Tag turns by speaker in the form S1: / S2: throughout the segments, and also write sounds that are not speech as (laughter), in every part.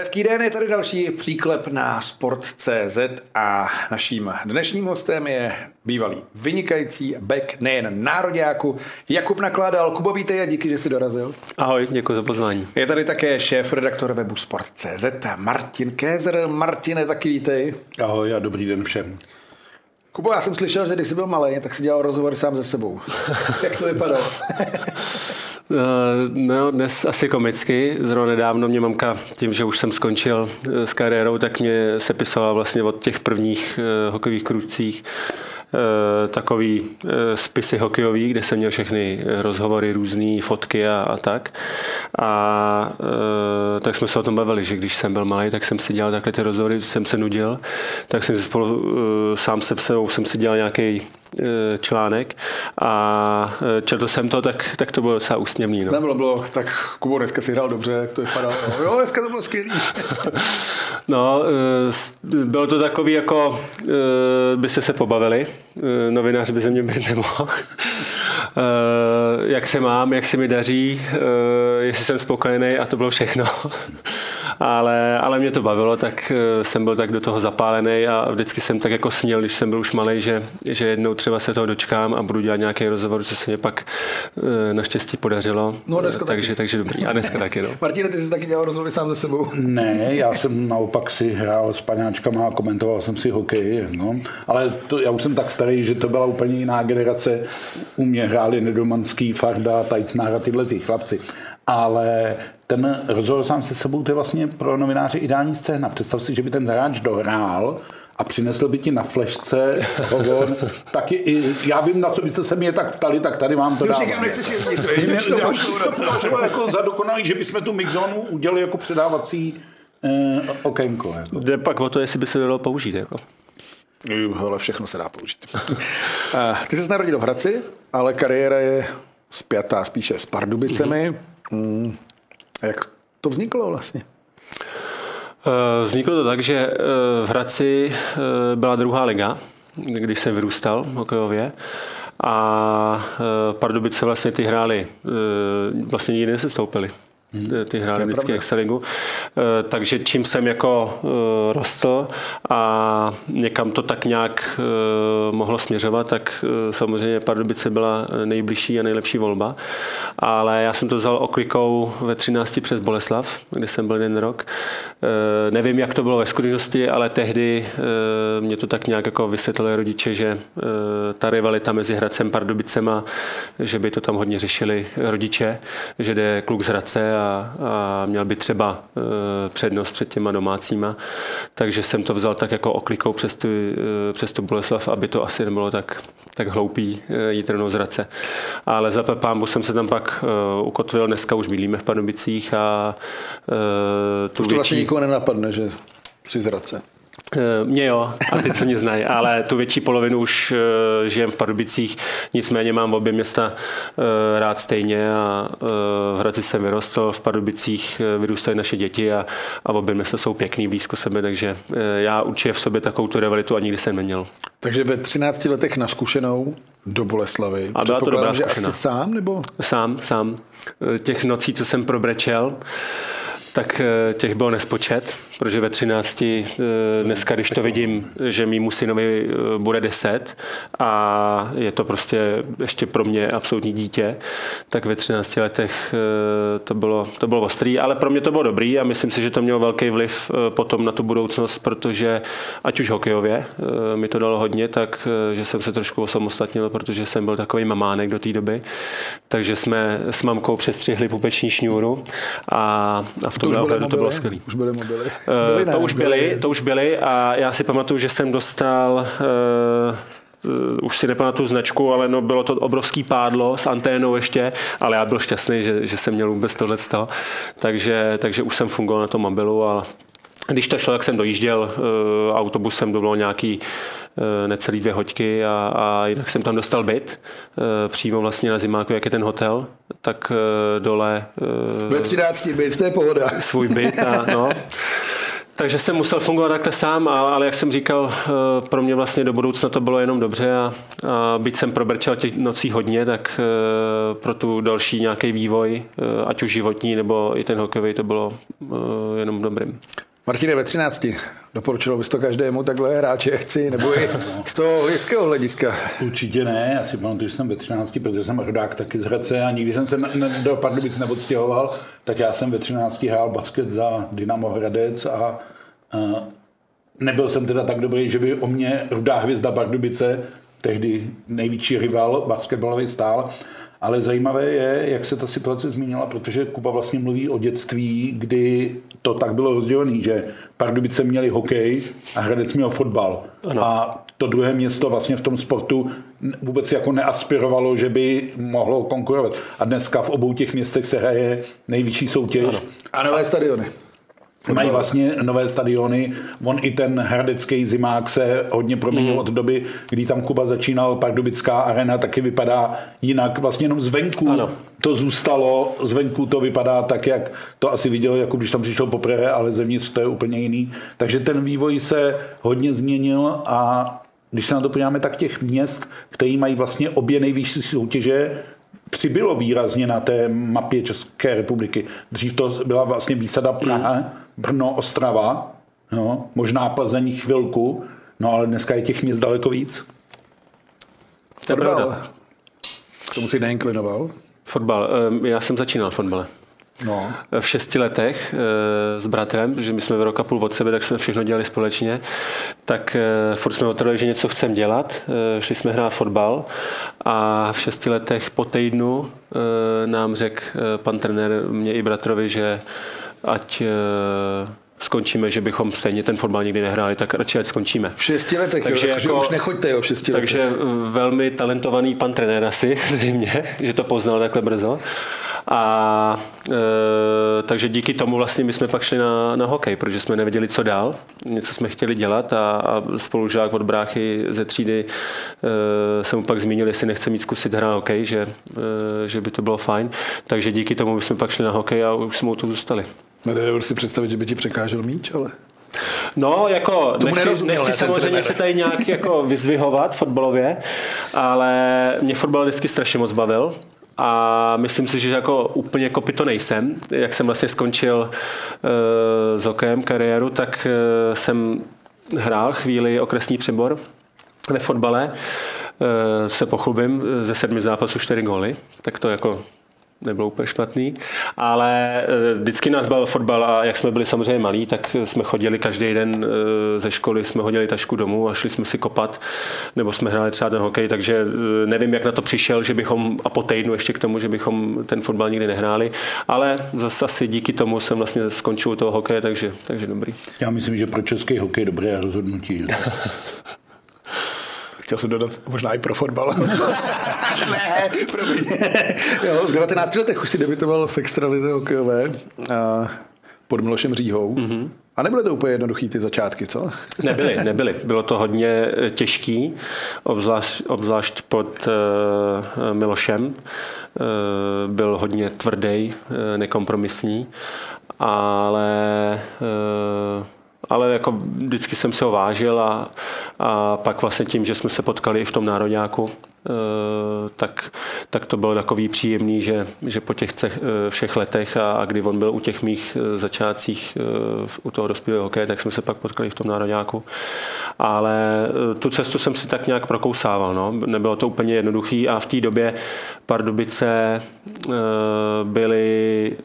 S1: Hezký den, je tady další příklep na Sport.cz a naším dnešním hostem je bývalý vynikající back nejen nároďáku Jakub Nakládal. Kubo, vítej a díky, že jsi dorazil.
S2: Ahoj, děkuji za pozvání.
S1: Je tady také šéf redaktor webu Sport.cz Martin Kézer. Martine, taky vítej.
S3: Ahoj a dobrý den všem.
S1: Kubo, já jsem slyšel, že když jsi byl malý, tak si dělal rozhovory sám ze sebou. (laughs) Jak to vypadalo? (laughs)
S2: Eh, no, dnes asi komicky. Zrovna nedávno mě mamka, tím, že už jsem skončil eh, s kariérou, tak mě sepisovala vlastně od těch prvních uh, hokejových kručcích takový spisy hokejový, kde jsem měl všechny rozhovory, různé fotky a, a tak. A uh, tak jsme se o tom bavili, že když jsem byl malý, tak jsem si dělal takhle ty rozhovory, jsem se nudil, tak jsem si spolu uh, sám se sebou jsem si dělal nějaký Eh, článek a eh, četl jsem to, tak, tak to bylo docela úsměvný.
S1: No. Nebylo, bylo, tak Kubo, dneska si hrál dobře, jak to vypadalo. Jo, dneska to bylo skvělý. (laughs)
S2: no, eh, bylo to takový, jako byste se pobavili, novinář by se mě být nemohl. jak se mám, jak se mi daří, jestli jsem spokojený a to bylo všechno ale, ale mě to bavilo, tak eh, jsem byl tak do toho zapálený a vždycky jsem tak jako sněl, když jsem byl už malý, že, že jednou třeba se toho dočkám a budu dělat nějaký rozhovor, co se mě pak eh, naštěstí podařilo.
S1: No dneska
S2: takže,
S1: taky.
S2: takže dobrý. A dneska taky, no. (laughs)
S1: Martine, ty jsi taky dělal rozhovory sám ze sebou?
S3: Ne, já jsem naopak si hrál s paňáčkama a komentoval jsem si hokej, no. Ale to, já už jsem tak starý, že to byla úplně jiná generace. U mě hráli Nedomanský, Farda, Tajcnára, tyhle ty chlapci ale ten rozhovor sám se sebou, to je vlastně pro novináře ideální scéna. Představ si, že by ten hráč dohrál a přinesl by ti na flešce hovor, (laughs) taky i, já vím, na co byste se mě tak ptali, tak tady vám to dám.
S1: Už nechceš jezdit, to je
S3: to považoval jako za dokonalý, že bychom tu mixzonu udělali jako předávací eh, okénko. Jako.
S2: Jde pak o to, jestli by se dalo použít. Jako.
S1: Ale všechno se dá použít. (laughs) Ty jsi narodil v Hradci, ale kariéra je spjatá spíše s Pardubicemi. Mm-hmm. Hmm. Jak to vzniklo vlastně?
S2: Eh, vzniklo to tak, že eh, v Hradci eh, byla druhá liga, když jsem vyrůstal hokejově. A Pardubice vlastně ty hráli, vlastně nikdy nesestoupili. Ty hrály vždycky Excellingu. Eh, takže čím jsem jako eh, rostl a někam to tak nějak eh, mohlo směřovat, tak samozřejmě Pardubice byla nejbližší a nejlepší volba. Ale já jsem to vzal oklikou ve 13 přes Boleslav, kde jsem byl jeden rok. Nevím, jak to bylo ve skutečnosti, ale tehdy mě to tak nějak jako vysvětlili rodiče, že ta rivalita mezi Hradcem a Pardubicema, že by to tam hodně řešili rodiče, že jde kluk z Hradce a, a měl by třeba e, přednost před těma domácíma. Takže jsem to vzal tak jako oklikou přes tu, e, přes tu Boleslav, aby to asi nebylo tak, tak hloupý e, jít rovnou z Hradce. Ale za Pepámbu jsem se tam pak ukotvil, dneska už bydlíme v Pardubicích a
S1: tu už to větší... vlastně nikoho nenapadne, že jsi z Hradce.
S2: Eh, mě jo, a ty, co mě znají, ale tu větší polovinu už uh, žijem v Pardubicích, nicméně mám v obě města uh, rád stejně a uh, v Hradci jsem vyrostl, v Pardubicích vyrůstají naše děti a, a obě města jsou pěkný blízko sebe, takže uh, já určitě v sobě takovou tu rivalitu ani nikdy jsem neměl.
S1: Takže ve 13 letech na zkušenou do Boleslavy.
S2: A byla to dobrá
S1: že asi sám, nebo?
S2: Sám, sám. Těch nocí, co jsem probrečel, tak těch bylo nespočet protože ve 13 eh, dneska, když to vidím, že mýmu synovi eh, bude 10 a je to prostě ještě pro mě absolutní dítě, tak ve 13 letech eh, to bylo, to bylo ostrý, ale pro mě to bylo dobrý a myslím si, že to mělo velký vliv potom na tu budoucnost, protože ať už hokejově mi to dalo hodně, tak že jsem se trošku osamostatnil, protože jsem byl takový mamánek do té doby, takže jsme s mamkou přestřihli pupeční šňůru a, a v tomhle ohledu to bylo skvělé.
S1: Už byly mobily.
S2: Byly, to už byly, to už byly a já si pamatuju, že jsem dostal uh, už si nepamatuju značku, ale no, bylo to obrovský pádlo s anténou ještě, ale já byl šťastný, že, že jsem měl vůbec tohle takže, takže už jsem fungoval na tom mobilu a když to šlo, tak jsem dojížděl autobusem, to bylo nějaký Eh, necelý dvě hoďky a, a jinak jsem tam dostal byt eh, přímo vlastně na zimáku, jak je ten hotel, tak eh, dole...
S1: Ve 13 byt, to je pohoda.
S2: Svůj byt a no. (laughs) Takže jsem musel fungovat takhle sám, ale jak jsem říkal, pro mě vlastně do budoucna to bylo jenom dobře a, a byť jsem probrčel těch nocí hodně, tak pro tu další nějaký vývoj, ať už životní nebo i ten hokejový, to bylo jenom dobrým.
S1: Martine, ve 13. Doporučilo bys to každému takhle hráči chci, nebo i z toho lidského hlediska?
S3: Určitě ne, já si pamatuju, že jsem ve 13, protože jsem rodák taky z Hradce a nikdy jsem se do Pardubic neodstěhoval, tak já jsem ve 13 hrál basket za Dynamo Hradec a, a nebyl jsem teda tak dobrý, že by o mě rudá hvězda Pardubice, tehdy největší rival basketbalový stál, ale zajímavé je, jak se ta situace změnila, protože Kuba vlastně mluví o dětství, kdy to tak bylo rozdělené, že Pardubice měli hokej a Hradec měl fotbal. Ano. A to druhé město vlastně v tom sportu vůbec jako neaspirovalo, že by mohlo konkurovat. A dneska v obou těch městech se hraje nejvyšší soutěž. Ano.
S1: A nové stadiony.
S3: Mají vlastně nové stadiony. On i ten hradecký zimák se hodně proměnil mm. od doby, kdy tam Kuba začínal. Pardubická arena taky vypadá jinak. Vlastně jenom zvenku ano. to zůstalo. Zvenku to vypadá tak, jak to asi viděl, jako když tam přišel poprvé, ale zevnitř to je úplně jiný. Takže ten vývoj se hodně změnil a když se na to podíváme, tak těch měst, které mají vlastně obě nejvyšší soutěže, přibylo výrazně na té mapě České republiky. Dřív to byla vlastně výsada Praha. Brno, Ostrava, no, možná Plzeň chvilku, no ale dneska je těch měst daleko víc.
S1: To je pravda. K tomu si neinklinoval?
S2: Fotbal. Já jsem začínal fotbale. No. V šesti letech e, s bratrem, protože my jsme v roka půl od sebe, tak jsme všechno dělali společně, tak e, furt jsme otevřeli, že něco chceme dělat. E, šli jsme hrát fotbal a v šesti letech po týdnu e, nám řekl e, pan trenér mě i bratrovi, že ať e, skončíme, že bychom stejně ten fotbal nikdy nehráli, tak radši ať skončíme.
S1: V šesti letech, takže, jo, jako, už nechoďte jo, v šesti
S2: Takže letech. velmi talentovaný pan trenér asi, (laughs) zřejmě, že to poznal takhle brzo. A e, takže díky tomu vlastně my jsme pak šli na, na hokej, protože jsme nevěděli, co dál. Něco jsme chtěli dělat a, a spolužák od bráchy ze třídy e, jsem mu pak zmínil, jestli nechce mít zkusit hrát hokej, že, e, že by to bylo fajn. Takže díky tomu jsme pak šli na hokej a už jsme u toho zůstali.
S1: Nedovedu si představit, že by ti překážel míč, ale...
S2: No, jako nechci, nechci samozřejmě se tady nějak jako vyzvihovat fotbalově, ale mě fotbal vždycky strašně moc bavil a myslím si, že jako úplně kopy to nejsem. Jak jsem vlastně skončil uh, s hokejem kariéru, tak uh, jsem hrál chvíli okresní přebor ve fotbale. Uh, se pochlubím, ze sedmi zápasů čtyři góly, tak to jako nebylo úplně špatný, ale eh, vždycky nás bavil fotbal a jak jsme byli samozřejmě malí, tak jsme chodili každý den eh, ze školy, jsme hodili tašku domů a šli jsme si kopat, nebo jsme hráli třeba ten hokej, takže eh, nevím, jak na to přišel, že bychom, a po týdnu ještě k tomu, že bychom ten fotbal nikdy nehráli, ale zase asi díky tomu jsem vlastně skončil toho hokeje, takže, takže dobrý.
S3: Já myslím, že pro český hokej dobré rozhodnutí. (laughs)
S1: Chtěl jsem dodat možná i pro fotbal. (laughs) ne, promiň. (laughs) jo, v 19 letech už si debitoval v extralize hokejové pod Milošem Říhou. Mm-hmm. A nebyly to úplně jednoduché ty začátky, co?
S2: Nebyly, (laughs) nebyly. Bylo to hodně eh, těžký, obzvlášť, obzvlášť pod uh, Milošem. Uh, byl hodně tvrdý, uh, nekompromisní, ale uh, ale jako vždycky jsem se ho vážil a, a pak vlastně tím, že jsme se potkali i v tom národňáku, eh, tak, tak to bylo takový příjemný, že, že po těch eh, všech letech a, a kdy on byl u těch mých eh, začátcích u toho dospělého hokeje, tak jsme se pak potkali v tom národňáku. Ale tu cestu jsem si tak nějak prokousával. No. Nebylo to úplně jednoduchý a v té době Pardubice byly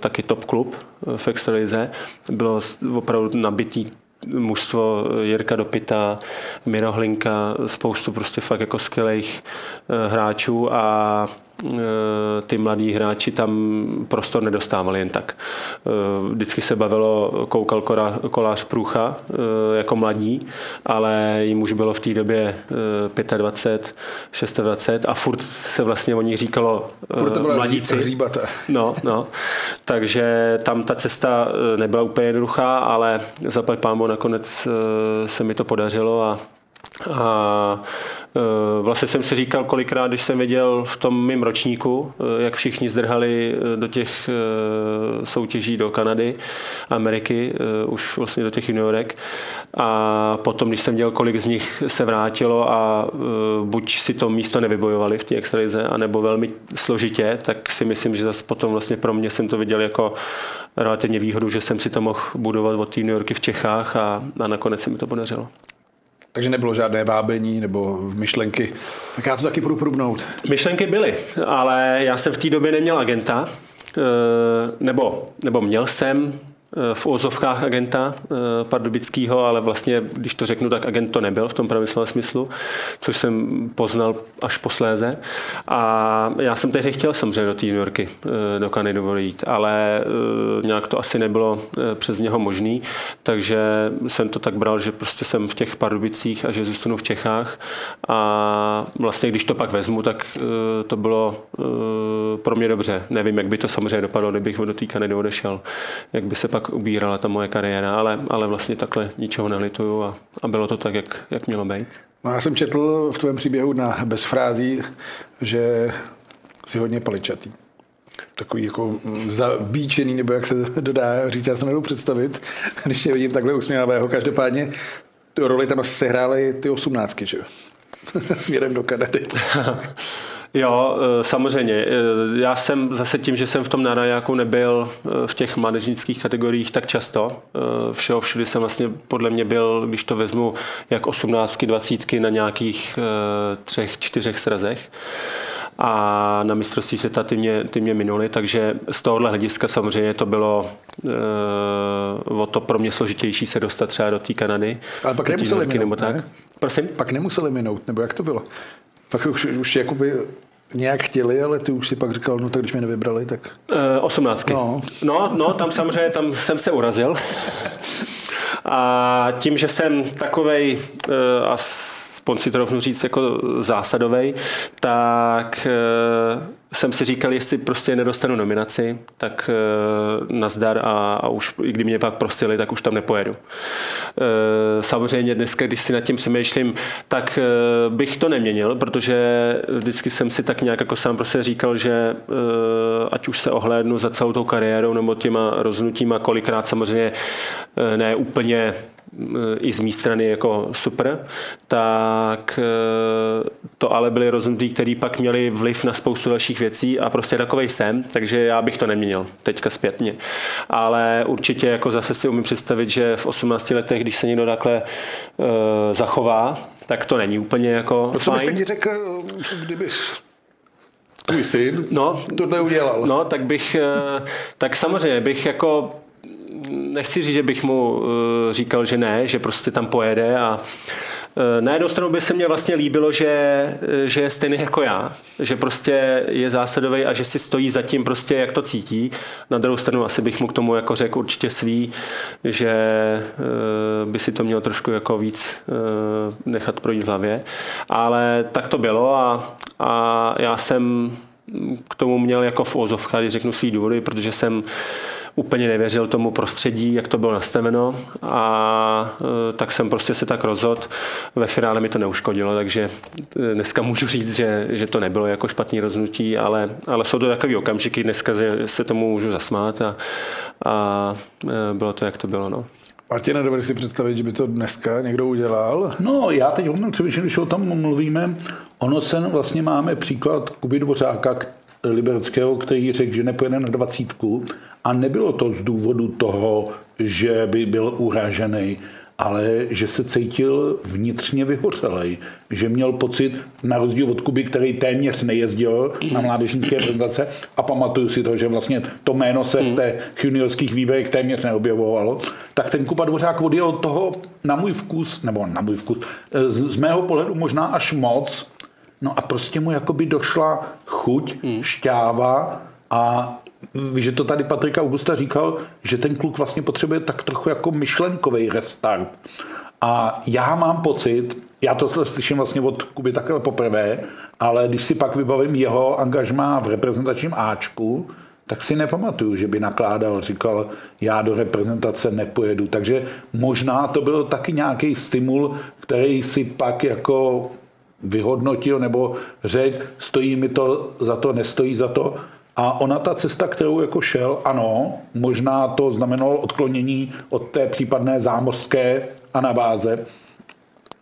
S2: taky top klub v extralize. Bylo opravdu nabitý mužstvo Jirka Dopita, Miro Hlinka, spoustu prostě fakt jako skvělých eh, hráčů a ty mladí hráči tam prostor nedostávali jen tak. Vždycky se bavilo, koukal kolář Průcha jako mladí, ale jim už bylo v té době 25, 26 a furt se vlastně o nich říkalo furt to mladíci.
S1: Hříbata.
S2: No, no. Takže tam ta cesta nebyla úplně jednoduchá, ale zaplať pámu nakonec se mi to podařilo a a e, vlastně jsem si říkal kolikrát, když jsem viděl v tom mým ročníku, e, jak všichni zdrhali e, do těch soutěží do Kanady, Ameriky, už vlastně do těch juniorek. A potom, když jsem dělal, kolik z nich se vrátilo a buď si to místo nevybojovali v té extralize, anebo velmi složitě, tak si myslím, že zase potom vlastně pro mě jsem to viděl jako relativně výhodu, že jsem si to mohl budovat od té New Yorky v Čechách a, a nakonec se mi to podařilo.
S1: Takže nebylo žádné vábení nebo myšlenky. Tak já to taky budu průbnout.
S2: Myšlenky byly, ale já jsem v té době neměl agenta, eh, nebo, nebo měl jsem, v úzovkách agenta eh, pardubického, ale vlastně, když to řeknu, tak agent to nebyl v tom pravém smyslu, což jsem poznal až posléze. A já jsem tehdy chtěl samozřejmě do té New Yorky, eh, do Kanady jít, ale nějak to asi nebylo přes něho možný, takže jsem to tak bral, že prostě jsem v těch Pardubicích a že zůstanu v Čechách a vlastně, když to pak vezmu, tak to bylo pro mě dobře. Nevím, jak by to samozřejmě dopadlo, kdybych do té Kanady odešel, jak by se pak pak ubírala ta moje kariéra, ale, ale vlastně takhle ničeho nelituju a, a bylo to tak, jak, jak mělo být.
S1: No, já jsem četl v tvém příběhu na bez frází, že jsi hodně paličatý. Takový jako zabíčený, nebo jak se dodá říct, já se nebudu představit, když mě vidím takhle usměvavého. Každopádně roli tam asi sehrály ty osmnáctky, že jo? (laughs) Směrem do Kanady. (laughs)
S2: Jo, eh, samozřejmě. Eh, já jsem zase tím, že jsem v tom nárajáku nebyl eh, v těch mládežnických kategoriích tak často. Všeho všude jsem vlastně podle mě byl, když to vezmu, jak 18, 20 na nějakých třech, čtyřech srazech a na mistrovství světa ty mě, ty mě minuly, takže z tohohle hlediska samozřejmě to bylo e, o to pro mě složitější se dostat třeba do té Kanady.
S1: Ale pak nemuseli minout, nebo tak. Ne?
S2: Prosím?
S1: Pak nemuseli minout, nebo jak to bylo? Pak už, už jakoby nějak chtěli, ale ty už si pak říkal, no tak když mě nevybrali, tak...
S2: E, osmnáctky. No. no, no, tam samozřejmě, tam jsem se urazil. A tím, že jsem takovej e, aspoň si to říct jako zásadový, tak e, jsem si říkal, jestli prostě nedostanu nominaci, tak e, nazdar a, a už, i kdy mě pak prosili, tak už tam nepojedu. E, samozřejmě dneska, když si nad tím přemýšlím, tak e, bych to neměnil, protože vždycky jsem si tak nějak jako sám prostě říkal, že e, ať už se ohlédnu za celou tou kariérou nebo těma rozhodnutíma, kolikrát samozřejmě e, ne úplně i z mé strany jako super, tak eh, to ale byly rozhodnutí, které pak měly vliv na spoustu dalších věcí a prostě takovej jsem, takže já bych to neměnil teďka zpětně. Ale určitě jako zase si umím představit, že v 18 letech, když se někdo takhle uh, zachová, tak to není úplně jako
S1: no, co
S2: fajn. Co
S1: byste řekl, kdyby tvůj syn no, tohle udělal?
S2: No, tak bych, tak samozřejmě bych jako nechci říct, že bych mu eh, říkal, že ne, že prostě tam pojede a eh, na jednu stranu by se mně vlastně líbilo, že, eh, že je stejný jako já, že prostě je zásadový a že si stojí za tím prostě, jak to cítí. Na druhou stranu asi bych mu k tomu jako řekl určitě svý, že by si to měl trošku jako víc nechat projít v hlavě. Ale tak to bylo a, a já jsem k tomu měl jako v ozovkách, řeknu svý důvody, protože jsem úplně nevěřil tomu prostředí, jak to bylo nastaveno a e, tak jsem prostě se tak rozhodl. Ve finále mi to neuškodilo, takže e, dneska můžu říct, že, že to nebylo jako špatný rozhodnutí, ale, ale jsou to takové okamžiky dneska, že se tomu můžu zasmát a, a e, bylo to, jak to bylo. No.
S1: Martina, dovedeš si představit, že by to dneska někdo udělal?
S3: No, já teď hodně přemýšlím, když o tom mluvíme. Ono se vlastně máme příklad Kuby Dvořáka, Libereckého, který řekl, že nepojede na dvacítku. A nebylo to z důvodu toho, že by byl uražený, ale že se cítil vnitřně vyhořelej, že měl pocit, na rozdíl od Kuby, který téměř nejezdil na mládežnické prezentace a pamatuju si to, že vlastně to jméno se v té juniorských výběrech téměř neobjevovalo, tak ten Kuba Dvořák odjel od toho na můj vkus, nebo na můj vkus, z, z mého pohledu možná až moc, no a prostě mu jakoby došla chuť, hmm. šťáva a Víš, že to tady Patrika Augusta říkal, že ten kluk vlastně potřebuje tak trochu jako myšlenkový restart. A já mám pocit, já to slyším vlastně od Kuby takhle poprvé, ale když si pak vybavím jeho angažmá v reprezentačním Ačku, tak si nepamatuju, že by nakládal, říkal, já do reprezentace nepojedu. Takže možná to byl taky nějaký stimul, který si pak jako vyhodnotil nebo řekl, stojí mi to za to, nestojí za to. A ona ta cesta, kterou jako šel, ano, možná to znamenalo odklonění od té případné zámořské anabáze,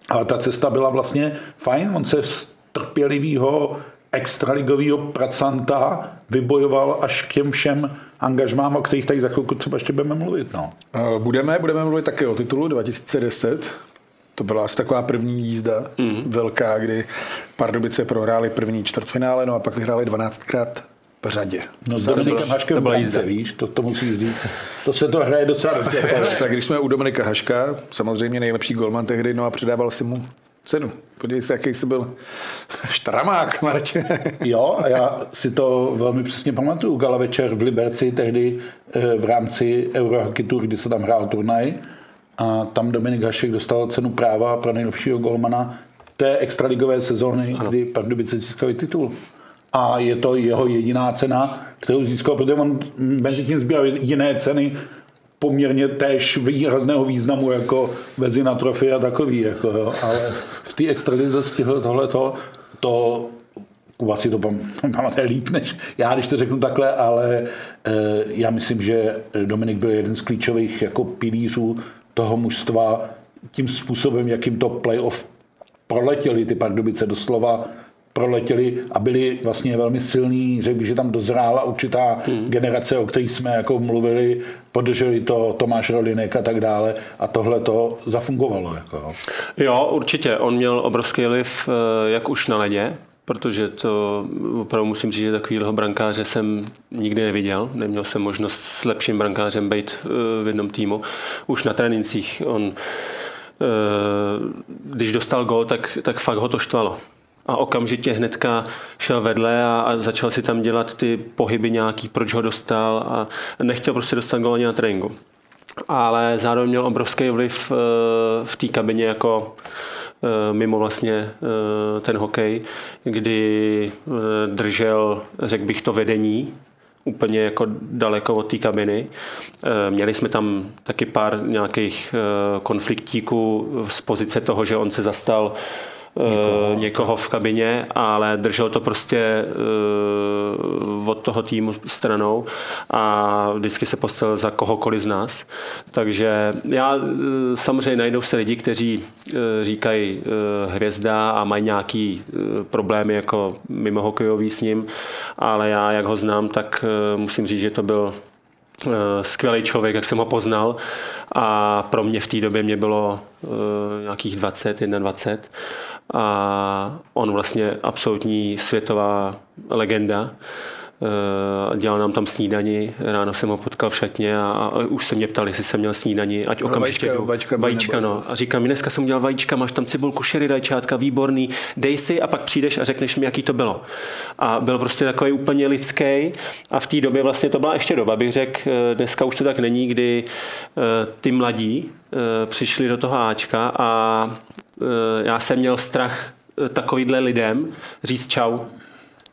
S3: ale ta cesta byla vlastně fajn, on se z trpělivého extraligového pracanta vybojoval až k těm všem angažmám, o kterých tady za chvilku třeba ještě budeme mluvit. No.
S1: Budeme, budeme mluvit také o titulu 2010. To byla asi taková první jízda mm. velká, kdy Pardubice prohráli první čtvrtfinále, no a pak vyhráli 12krát v řadě.
S3: No s Dominikem Haškem to byla jízda. víš, to, to musíš říct. To se to hraje docela dobře. (laughs)
S1: tak když jsme u Dominika Haška, samozřejmě nejlepší golman tehdy, no a předával si mu cenu. Podívej se, jaký jsi byl (laughs) štramák, Marče. (laughs)
S3: jo, a já si to velmi přesně pamatuju. Gala večer v Liberci, tehdy eh, v rámci Eurohockey Tour, kdy se tam hrál turnaj. A tam Dominik Hašek dostal cenu práva pro nejlepšího golmana té extraligové sezóny, ano. kdy Pardubice získali titul. A je to jeho jediná cena, kterou získal, protože on mezi tím zbíral jiné ceny, poměrně též výrazného významu jako Vezina trofy a takový. Jako, jo. Ale v té extralize stihl tohleto, to Kuba si to pamatuje líp než já, když to řeknu takhle, ale e, já myslím, že Dominik byl jeden z klíčových jako pilířů toho mužstva tím způsobem, jakým to playoff proletěli ty Pardubice doslova proletěli a byli vlastně velmi silní. Řekl bych, že tam dozrála určitá hmm. generace, o kterých jsme jako mluvili, podrželi to Tomáš Rolinek a tak dále a tohle to zafungovalo. Jako.
S2: Jo, určitě. On měl obrovský liv, eh, jak už na ledě, protože to opravdu musím říct, že takovýhle brankáře jsem nikdy neviděl. Neměl jsem možnost s lepším brankářem být eh, v jednom týmu. Už na trénincích on eh, když dostal gol, tak, tak fakt ho to štvalo a okamžitě hnedka šel vedle a, a začal si tam dělat ty pohyby nějaký, proč ho dostal a nechtěl prostě dostat gol ani na tréninku. Ale zároveň měl obrovský vliv eh, v té kabině jako mimo vlastně eh, ten hokej, kdy držel, řekl bych, to vedení úplně jako daleko od té kabiny. Měli jsme tam taky pár nějakých konfliktíků z pozice toho, že on se zastal někoho, eh, někoho v kabině, ale držel to prostě uh, od toho týmu stranou a vždycky se postavil za kohokoliv z nás. Takže já uh, samozřejmě najdou se lidi, kteří uh, říkají hvězda a mají nějaký problémy jako mimo hokejový s ním, ale já, jak ho znám, tak musím říct, že to byl skvělý člověk, jak jsem ho poznal a pro mě v té době mě bylo nějakých 20, 21 a on vlastně absolutní světová legenda. Eh, dělal nám tam snídani, ráno jsem ho potkal v šatně a, a už se mě ptali, jestli jsem měl snídani, ať okamžitě
S1: jdu. Vajíčka,
S2: vajíčka no. A říkám mi, dneska jsem udělal vajíčka, máš tam cibulku, šery, rajčátka, výborný, dej si a pak přijdeš a řekneš mi, jaký to bylo. A byl prostě takový úplně lidský a v té době vlastně to byla ještě doba, bych řekl, eh, dneska už to tak není, kdy eh, ty mladí přišli do toho Ačka a já jsem měl strach takovýhle lidem říct čau,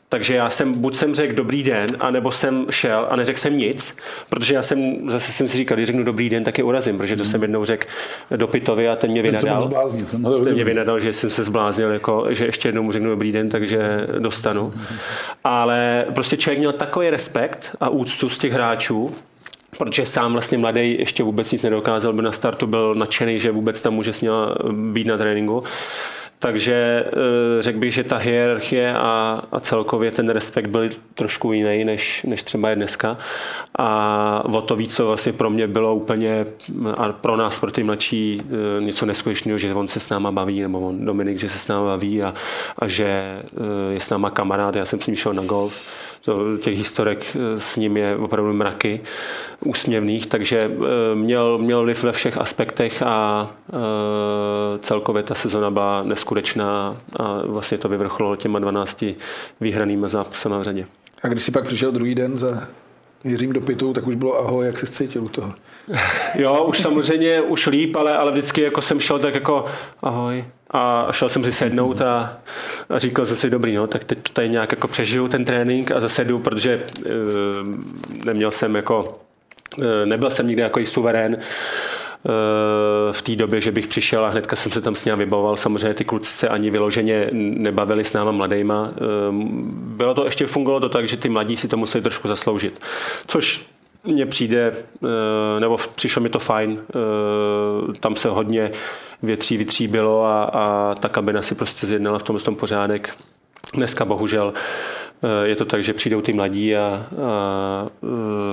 S2: takže já jsem, buď jsem řekl dobrý den, anebo jsem šel a neřekl jsem nic, protože já jsem, zase jsem si říkal, když řeknu dobrý den, tak je urazím, protože to jsem jednou řekl do Pitovi a ten mě vynadal. Ten, ten mě vynadal, že jsem se zbláznil, jako, že ještě jednou mu řeknu dobrý den, takže dostanu. Ale prostě člověk měl takový respekt a úctu z těch hráčů, protože sám vlastně mladý ještě vůbec nic nedokázal, by na startu byl nadšený, že vůbec tam může s být na tréninku takže eh, řekl bych, že ta hierarchie a, a celkově ten respekt byl trošku jiný, než, než třeba je dneska. A o to víc, co vlastně pro mě bylo úplně, a pro nás, pro ty mladší, eh, něco neskutečného, že on se s náma baví, nebo on, Dominik, že se s náma baví a, a že eh, je s náma kamarád. Já jsem s ním šel na golf, To, těch historek s ním je opravdu mraky úsměvných, takže měl, měl vliv ve všech aspektech a celkově ta sezona byla neskutečná a vlastně to vyvrcholilo těma 12 výhranými zápasy v řadě.
S1: A když si pak přišel druhý den za Jiřím do pitu, tak už bylo ahoj, jak se cítil u toho? (laughs)
S2: Jo, už samozřejmě, už líp, ale, ale vždycky jako jsem šel tak jako ahoj. A šel jsem si sednout a, a říkal si, dobrý, no, tak teď tady nějak jako přežiju ten trénink a zase jdu, protože e, neměl jsem jako, e, nebyl jsem nikdy jako suverén v té době, že bych přišel a hnedka jsem se tam s ním vybavoval. Samozřejmě ty kluci se ani vyloženě nebavili s náma mladejma. Bylo to ještě fungovalo to tak, že ty mladí si to museli trošku zasloužit. Což mně přijde, eh, nebo přišlo mi to fajn, eh, tam se hodně větří vytříbilo a, a ta kabina si prostě zjednala v tom, tom pořádek. Dneska bohužel eh, je to tak, že přijdou ty mladí a, a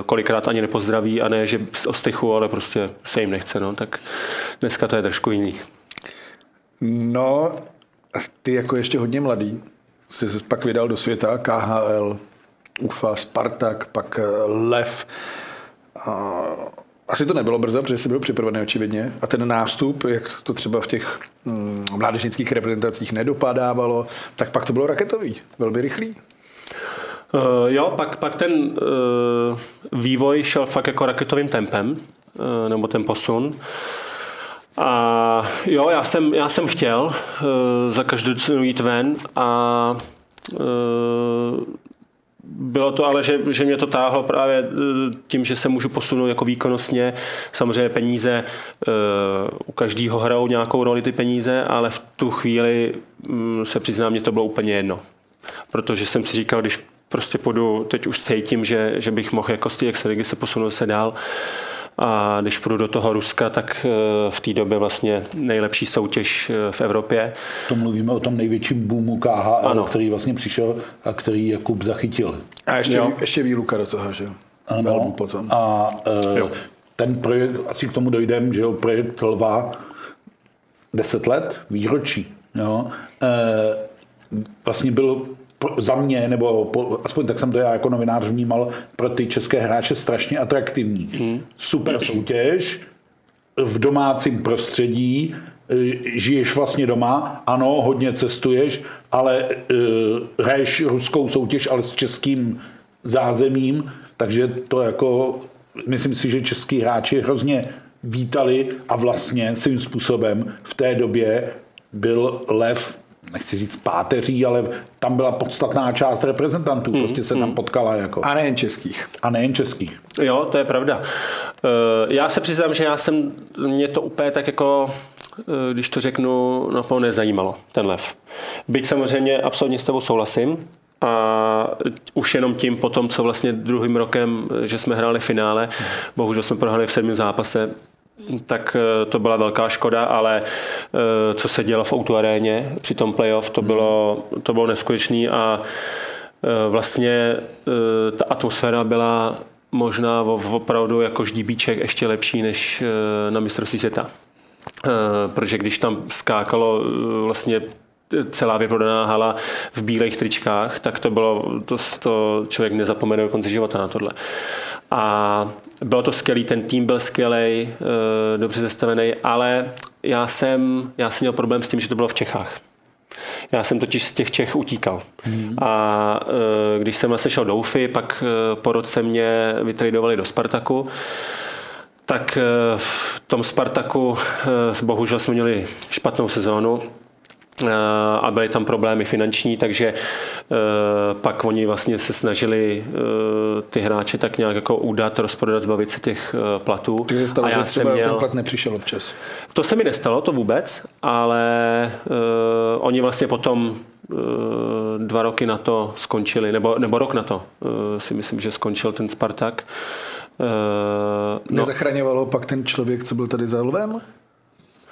S2: kolikrát ani nepozdraví a ne, že z ostychu, ale prostě se jim nechce. No. Tak dneska to je trošku jiný.
S1: No, ty jako ještě hodně mladý, jsi pak vydal do světa KHL, UFA, Spartak, pak Lev. A asi to nebylo brzo, protože jsi byl připravený očividně. A ten nástup, jak to třeba v těch mm, mládežnických reprezentacích nedopadávalo, tak pak to bylo raketový, velmi rychlý.
S2: Uh, jo, pak, pak ten uh, vývoj šel fakt jako raketovým tempem, uh, nebo ten posun. A jo, já jsem, já jsem chtěl uh, za každou cenu jít ven a uh, bylo to ale, že, že mě to táhlo právě tím, že se můžu posunout jako výkonnostně. Samozřejmě peníze, u každého hrajou nějakou roli ty peníze, ale v tu chvíli mm, se přiznám, mě to bylo úplně jedno. Protože jsem si říkal, když prostě půjdu, teď už cítím, že, že bych mohl jako z té extraligy se posunout se dál, a když půjdu do toho Ruska, tak eh, v té době vlastně nejlepší soutěž eh, v Evropě.
S3: To mluvíme o tom největším boomu KHL, ano. který vlastně přišel a který Jakub zachytil.
S1: A ještě, jo. ještě výluka do toho, že jo?
S3: Ano. potom. A uh, jo. ten projekt, asi k tomu dojdeme, že jo, projekt Lva 10 let, výročí. Jo. Uh, vlastně byl za mě, nebo po, aspoň tak jsem to já jako novinář vnímal, pro ty české hráče strašně atraktivní. Hmm. Super soutěž, v domácím prostředí, e, žiješ vlastně doma, ano, hodně cestuješ, ale uh, hraješ ruskou soutěž, ale s českým zázemím, takže to jako, myslím si, že český hráči hrozně vítali a vlastně svým způsobem v té době byl Lev nechci říct páteří, ale tam byla podstatná část reprezentantů, mm, prostě se mm. tam potkala. Jako.
S1: A nejen českých.
S3: A nejen českých.
S2: Jo, to je pravda. Eh, já se přiznám, že já jsem, mě to úplně tak jako, eh, když to řeknu, no nezajímalo, ten lev. Byť samozřejmě absolutně s tebou souhlasím, a už jenom tím potom, co vlastně druhým rokem, že jsme hráli finále, bohužel jsme prohráli v sedmém zápase, tak eh, to byla velká škoda, ale eh, co se dělo v Outu aréně při tom playoff, to bylo, to bylo neskutečný a eh, vlastně ta atmosféra byla možná opravdu jako ždíbíček ještě lepší než na mistrovství světa. Protože když tam skákalo vlastně celá vyprodaná hala v bílých tričkách, tak to bylo, to, to člověk nezapomene do konce života na tohle. A bylo to skvělý, ten tým byl skvělý, eh, dobře zestavený, ale já jsem, já jsem měl problém s tím, že to bylo v Čechách. Já jsem totiž z těch Čech utíkal. Hmm. A eh, když jsem vlastně šel do UFI, pak eh, po roce mě vytradovali do Spartaku, tak v tom Spartaku bohužel jsme měli špatnou sezónu a byly tam problémy finanční, takže eh, pak oni vlastně se snažili eh, ty hráče tak nějak jako udat, rozprodat, zbavit se těch eh, platů.
S1: Takže stalo, a já že jsem měl... ten plat nepřišel občas?
S2: To se mi nestalo, to vůbec, ale oni vlastně potom dva roky na to skončili, nebo, nebo rok na to si myslím, že skončil ten Spartak. Uh,
S1: no. Nezachraňovalo pak ten člověk, co byl tady za lvem?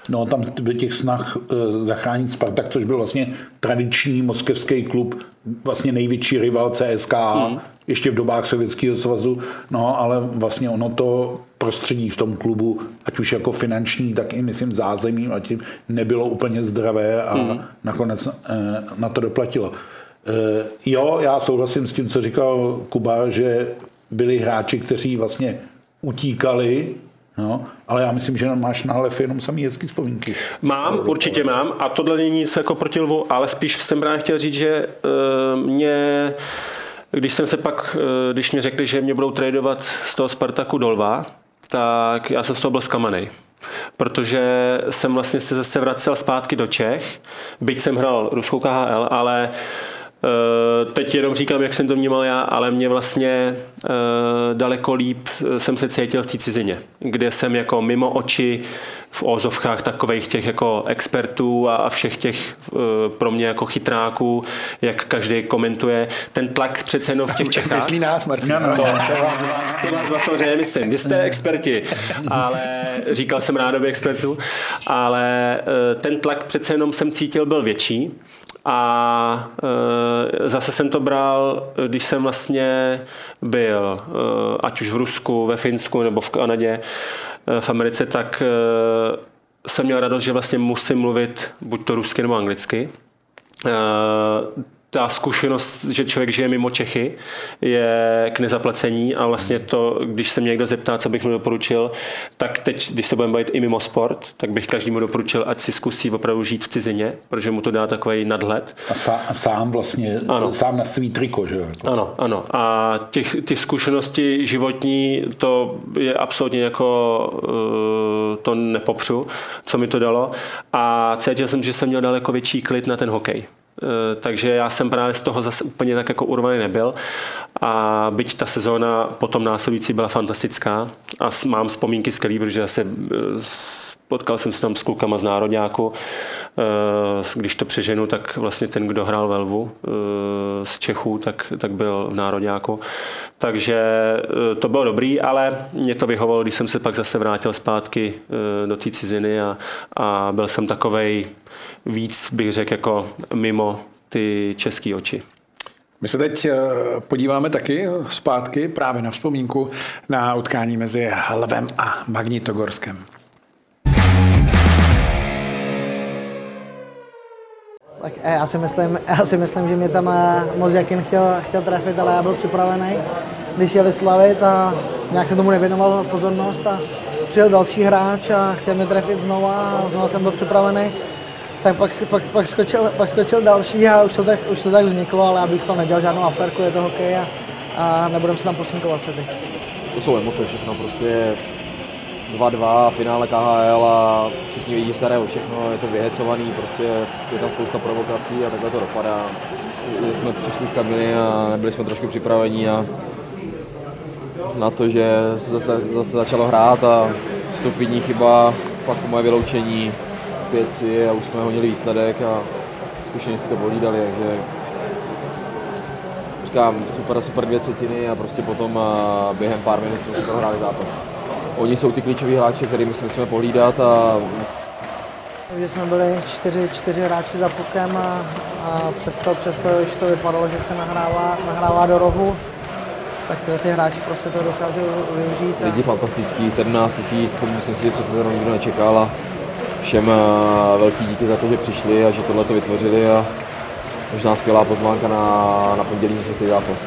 S3: No, tam byl těch snah e, zachránit Spartak, což byl vlastně tradiční moskevský klub, vlastně největší rival CSK, hmm. ještě v dobách Sovětského svazu, no, ale vlastně ono to prostředí v tom klubu, ať už jako finanční, tak i myslím zázemím, ať nebylo úplně zdravé a hmm. nakonec e, na to doplatilo. jo, já souhlasím s tím, co říkal Kuba, že byli hráči, kteří vlastně utíkali No, ale já myslím, že máš na Halef jenom samý hezký vzpomínky.
S2: Mám, určitě mám a tohle není nic jako proti Lvu, ale spíš jsem právě chtěl říct, že uh, mě když jsem se pak, uh, když mě řekli, že mě budou tradovat z toho Spartaku do Lva, tak já jsem z toho byl zkamaný protože jsem vlastně se zase vracel zpátky do Čech, byť jsem hrál ruskou KHL, ale Eh, teď jenom říkám, jak jsem to vnímal já, ale mě vlastně eh, daleko líp eh, jsem se cítil v té cizině, kde jsem jako mimo oči v ózovkách takových těch jako expertů a všech těch pro mě jako chytráků, jak každý komentuje. Ten tlak přece jenom v těch (laughs) Čechách.
S1: Myslí nás, Martin. No,
S2: no, to, vás, to vás samozřejmě myslím. Vy jste experti, ale říkal jsem rádoby expertů, ale ten tlak přece jenom jsem cítil byl větší a e, zase jsem to bral, když jsem vlastně byl, e, ať už v Rusku, ve Finsku nebo v Kanadě, e, v Americe, tak jsem měl radost, že vlastně musím mluvit buď to rusky nebo anglicky ta zkušenost, že člověk žije mimo Čechy, je k nezaplacení a vlastně to, když se mě někdo zeptá, co bych mu doporučil, tak teď, když se budeme bavit i mimo sport, tak bych každému doporučil, ať si zkusí opravdu žít v cizině, protože mu to dá takový nadhled.
S3: A sám, sám vlastně, ano. sám na svý triko, že
S2: Ano, ano. A těch, ty zkušenosti životní, to je absolutně jako, uh, to nepopřu, co mi to dalo. A cítil jsem, že jsem měl daleko větší klid na ten hokej. Eh, takže já jsem právě z toho zase úplně tak jako urvaný nebyl. A byť ta sezóna potom následující byla fantastická a mám vzpomínky skvělý, protože se eh, potkal jsem se tam s klukama z Národňáku, eh, když to přeženu, tak vlastně ten, kdo hrál ve Lvu z Čechů, tak, tak byl v Národňáku. Takže to bylo dobrý, ale mě to vyhovalo, když jsem se pak zase vrátil zpátky do té ciziny a, a byl jsem takovej víc, bych řekl, jako mimo ty české oči.
S1: My se teď eh, podíváme taky zpátky právě na vzpomínku na utkání mezi Lvem a Magnitogorskem.
S4: Tak eh, já si myslím, (laughs) já si myslím že mě tam eh, Mozjakin chtěl, chtěl trefit, ale já byl připravený, když jeli slavit a nějak jsem tomu nevěnoval pozornost a přijel další hráč a chtěl mě trefit znova a znovu jsem byl připravený tak pak, pak, pak, skočil, pak skočil další a už to, tak, už to tak vzniklo, ale abych to nedělal žádnou aferku, je to hokej a, a nebudem se tam posinkovat tedy.
S5: To jsou emoce všechno, prostě 2-2, finále KHL a všichni vidí se o všechno, je to vyhecovaný, prostě je tam spousta provokací a takhle to dopadá. Jsme přišli z kabiny a nebyli jsme trošku připraveni a na to, že se zase, zase začalo hrát a stupidní chyba, pak moje vyloučení, 5-3 a už jsme honili výsledek a zkušeně si to pohlídali, takže říkám, super, super dvě třetiny a prostě potom a během pár minut jsme si prohráli zápas. Oni jsou ty klíčoví hráči, kterými si musíme pohlídat a
S4: takže jsme byli čtyři, čtyři hráči za pukem a, a přesto, přesto, když to vypadalo, že se nahrává, nahrává do rohu, tak ty hráči prostě to dokážou využít.
S5: A... Lidi fantastický, 17 tisíc, to myslím si, že přece nikdo nečekal a všem eh, velký díky za to, že přišli a že tohle to vytvořili a možná skvělá pozvánka na, na pondělí šestý zápas.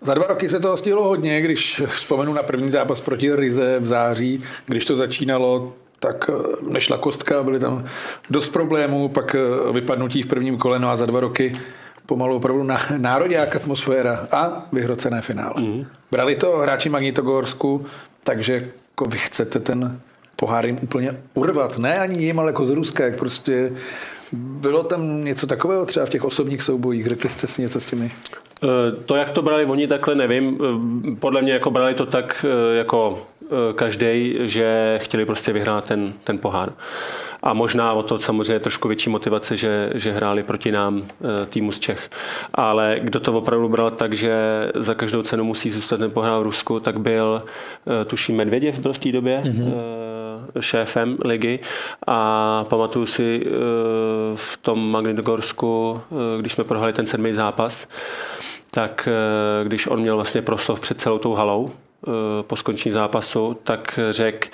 S1: Za dva roky se toho stihlo hodně, když vzpomenu na první zápas proti Rize v září, když to začínalo, tak eh, nešla kostka, byly tam dost problémů, pak eh, vypadnutí v prvním kole, no a za dva roky pomalu opravdu národák atmosféra a vyhrocené finále. Mm. Brali to hráči Magnitogorsku, takže jako vy chcete ten pohár jim úplně urvat. Ne ani jim, ale jako z Ruska, jak prostě bylo tam něco takového třeba v těch osobních soubojích? Řekli jste si něco s těmi?
S2: Eh, to, jak to brali oni, takhle nevím. Eh, podle mě jako brali to tak eh, jako každý, že chtěli prostě vyhrát ten, ten pohár a možná o to samozřejmě trošku větší motivace, že, že hráli proti nám eh, týmu z Čech. Ale kdo to opravdu bral tak, že za každou cenu musí zůstat ten pohrál v Rusku, tak byl, eh, tuším, Medvěděv byl v té době mm-hmm. šéfem ligy a pamatuju si v tom Magnitogorsku, když jsme prohráli ten sedmý zápas, tak když on měl vlastně proslov před celou tou halou, po skončení zápasu, tak řekl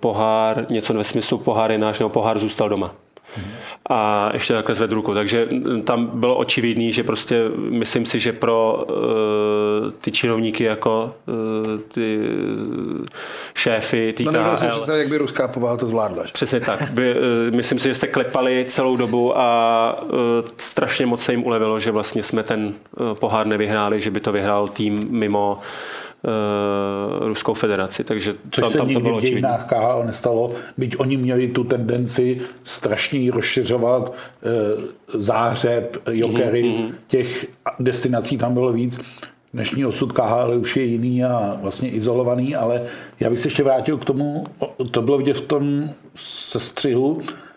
S2: pohár, něco ve smyslu pohár je náš, nebo pohár zůstal doma a ještě takhle zvedl ruku. Takže tam bylo očividný, že prostě myslím si, že pro uh, ty činovníky jako uh, ty šéfy
S1: TKL... No si představit, jak by ruská povaha to zvládla.
S2: Přesně tak. By, uh, myslím si, že se klepali celou dobu a uh, strašně moc se jim ulevilo, že vlastně jsme ten uh, pohár nevyhráli, že by to vyhrál tým mimo uh, Ruskou federaci, takže
S3: Což tam, se tam to bylo v dějinách KHL nestalo, byť oni měli tu tendenci strašně rozšiřovat uh, zářeb, jokery, mm-hmm. těch destinací tam bylo víc. Dnešní osud KHL už je jiný a vlastně izolovaný, ale já bych se ještě vrátil k tomu, to bylo vidět v tom sestřihu, Eh,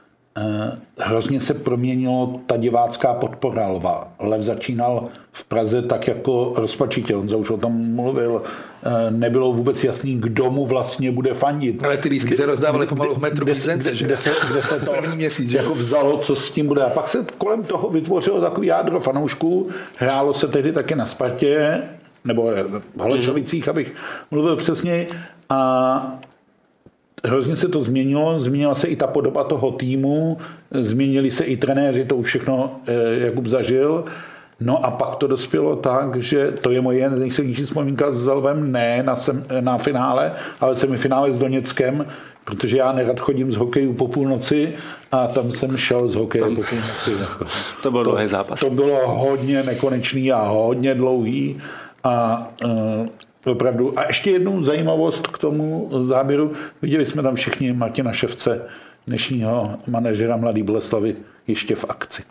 S3: hrozně se proměnilo ta divácká podpora Lva. Lev začínal v Praze tak jako rozpačitě, on už o tom mluvil, eh, nebylo vůbec jasný, kdo mu vlastně bude fandit.
S1: Ale ty lísky se rozdávaly pomalu v metru kde, kde,
S3: kde, kde, se, kde se (laughs) to první měsíc, jako vzalo, co s tím bude. A pak se kolem toho vytvořilo takový jádro fanoušků, hrálo se tehdy taky na Spartě, nebo v Holešovicích, abych mluvil přesně, a hrozně se to změnilo, změnila se i ta podoba toho týmu, změnili se i trenéři, to už všechno eh, Jakub zažil. No a pak to dospělo tak, že to je moje nejsilnější vzpomínka s Zelvem, ne na, sem, na finále, ale semifinále s Doněckem, protože já nerad chodím z hokeju po půlnoci a tam jsem šel z hokeje tam, po půlnoci.
S2: To byl dlouhý zápas.
S3: To bylo hodně nekonečný a hodně dlouhý a uh, Opravdu. A ještě jednu zajímavost k tomu záběru. Viděli jsme tam všichni Martina Ševce, dnešního manažera Mladý Boleslavy, ještě v akci.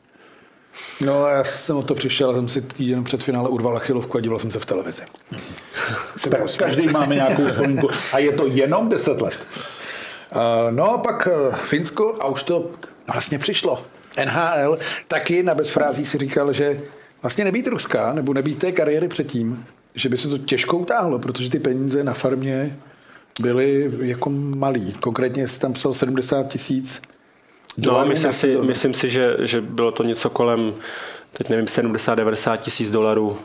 S1: No já jsem o to přišel, jsem si týden před finále urval achilovku a díval jsem se v televizi. (laughs)
S3: tak každý máme nějakou vzpomínku. A je to jenom 10 let.
S1: Uh, no a pak uh, Finsko a už to vlastně přišlo. NHL taky na bezfrází si říkal, že vlastně nebýt ruská, nebo nebýt té kariéry předtím, že by se to těžko utáhlo, protože ty peníze na farmě byly jako malý. Konkrétně jsi tam psal 70 tisíc
S2: No, myslím si, myslím si, že, že bylo to něco kolem teď nevím, 70-90 tisíc dolarů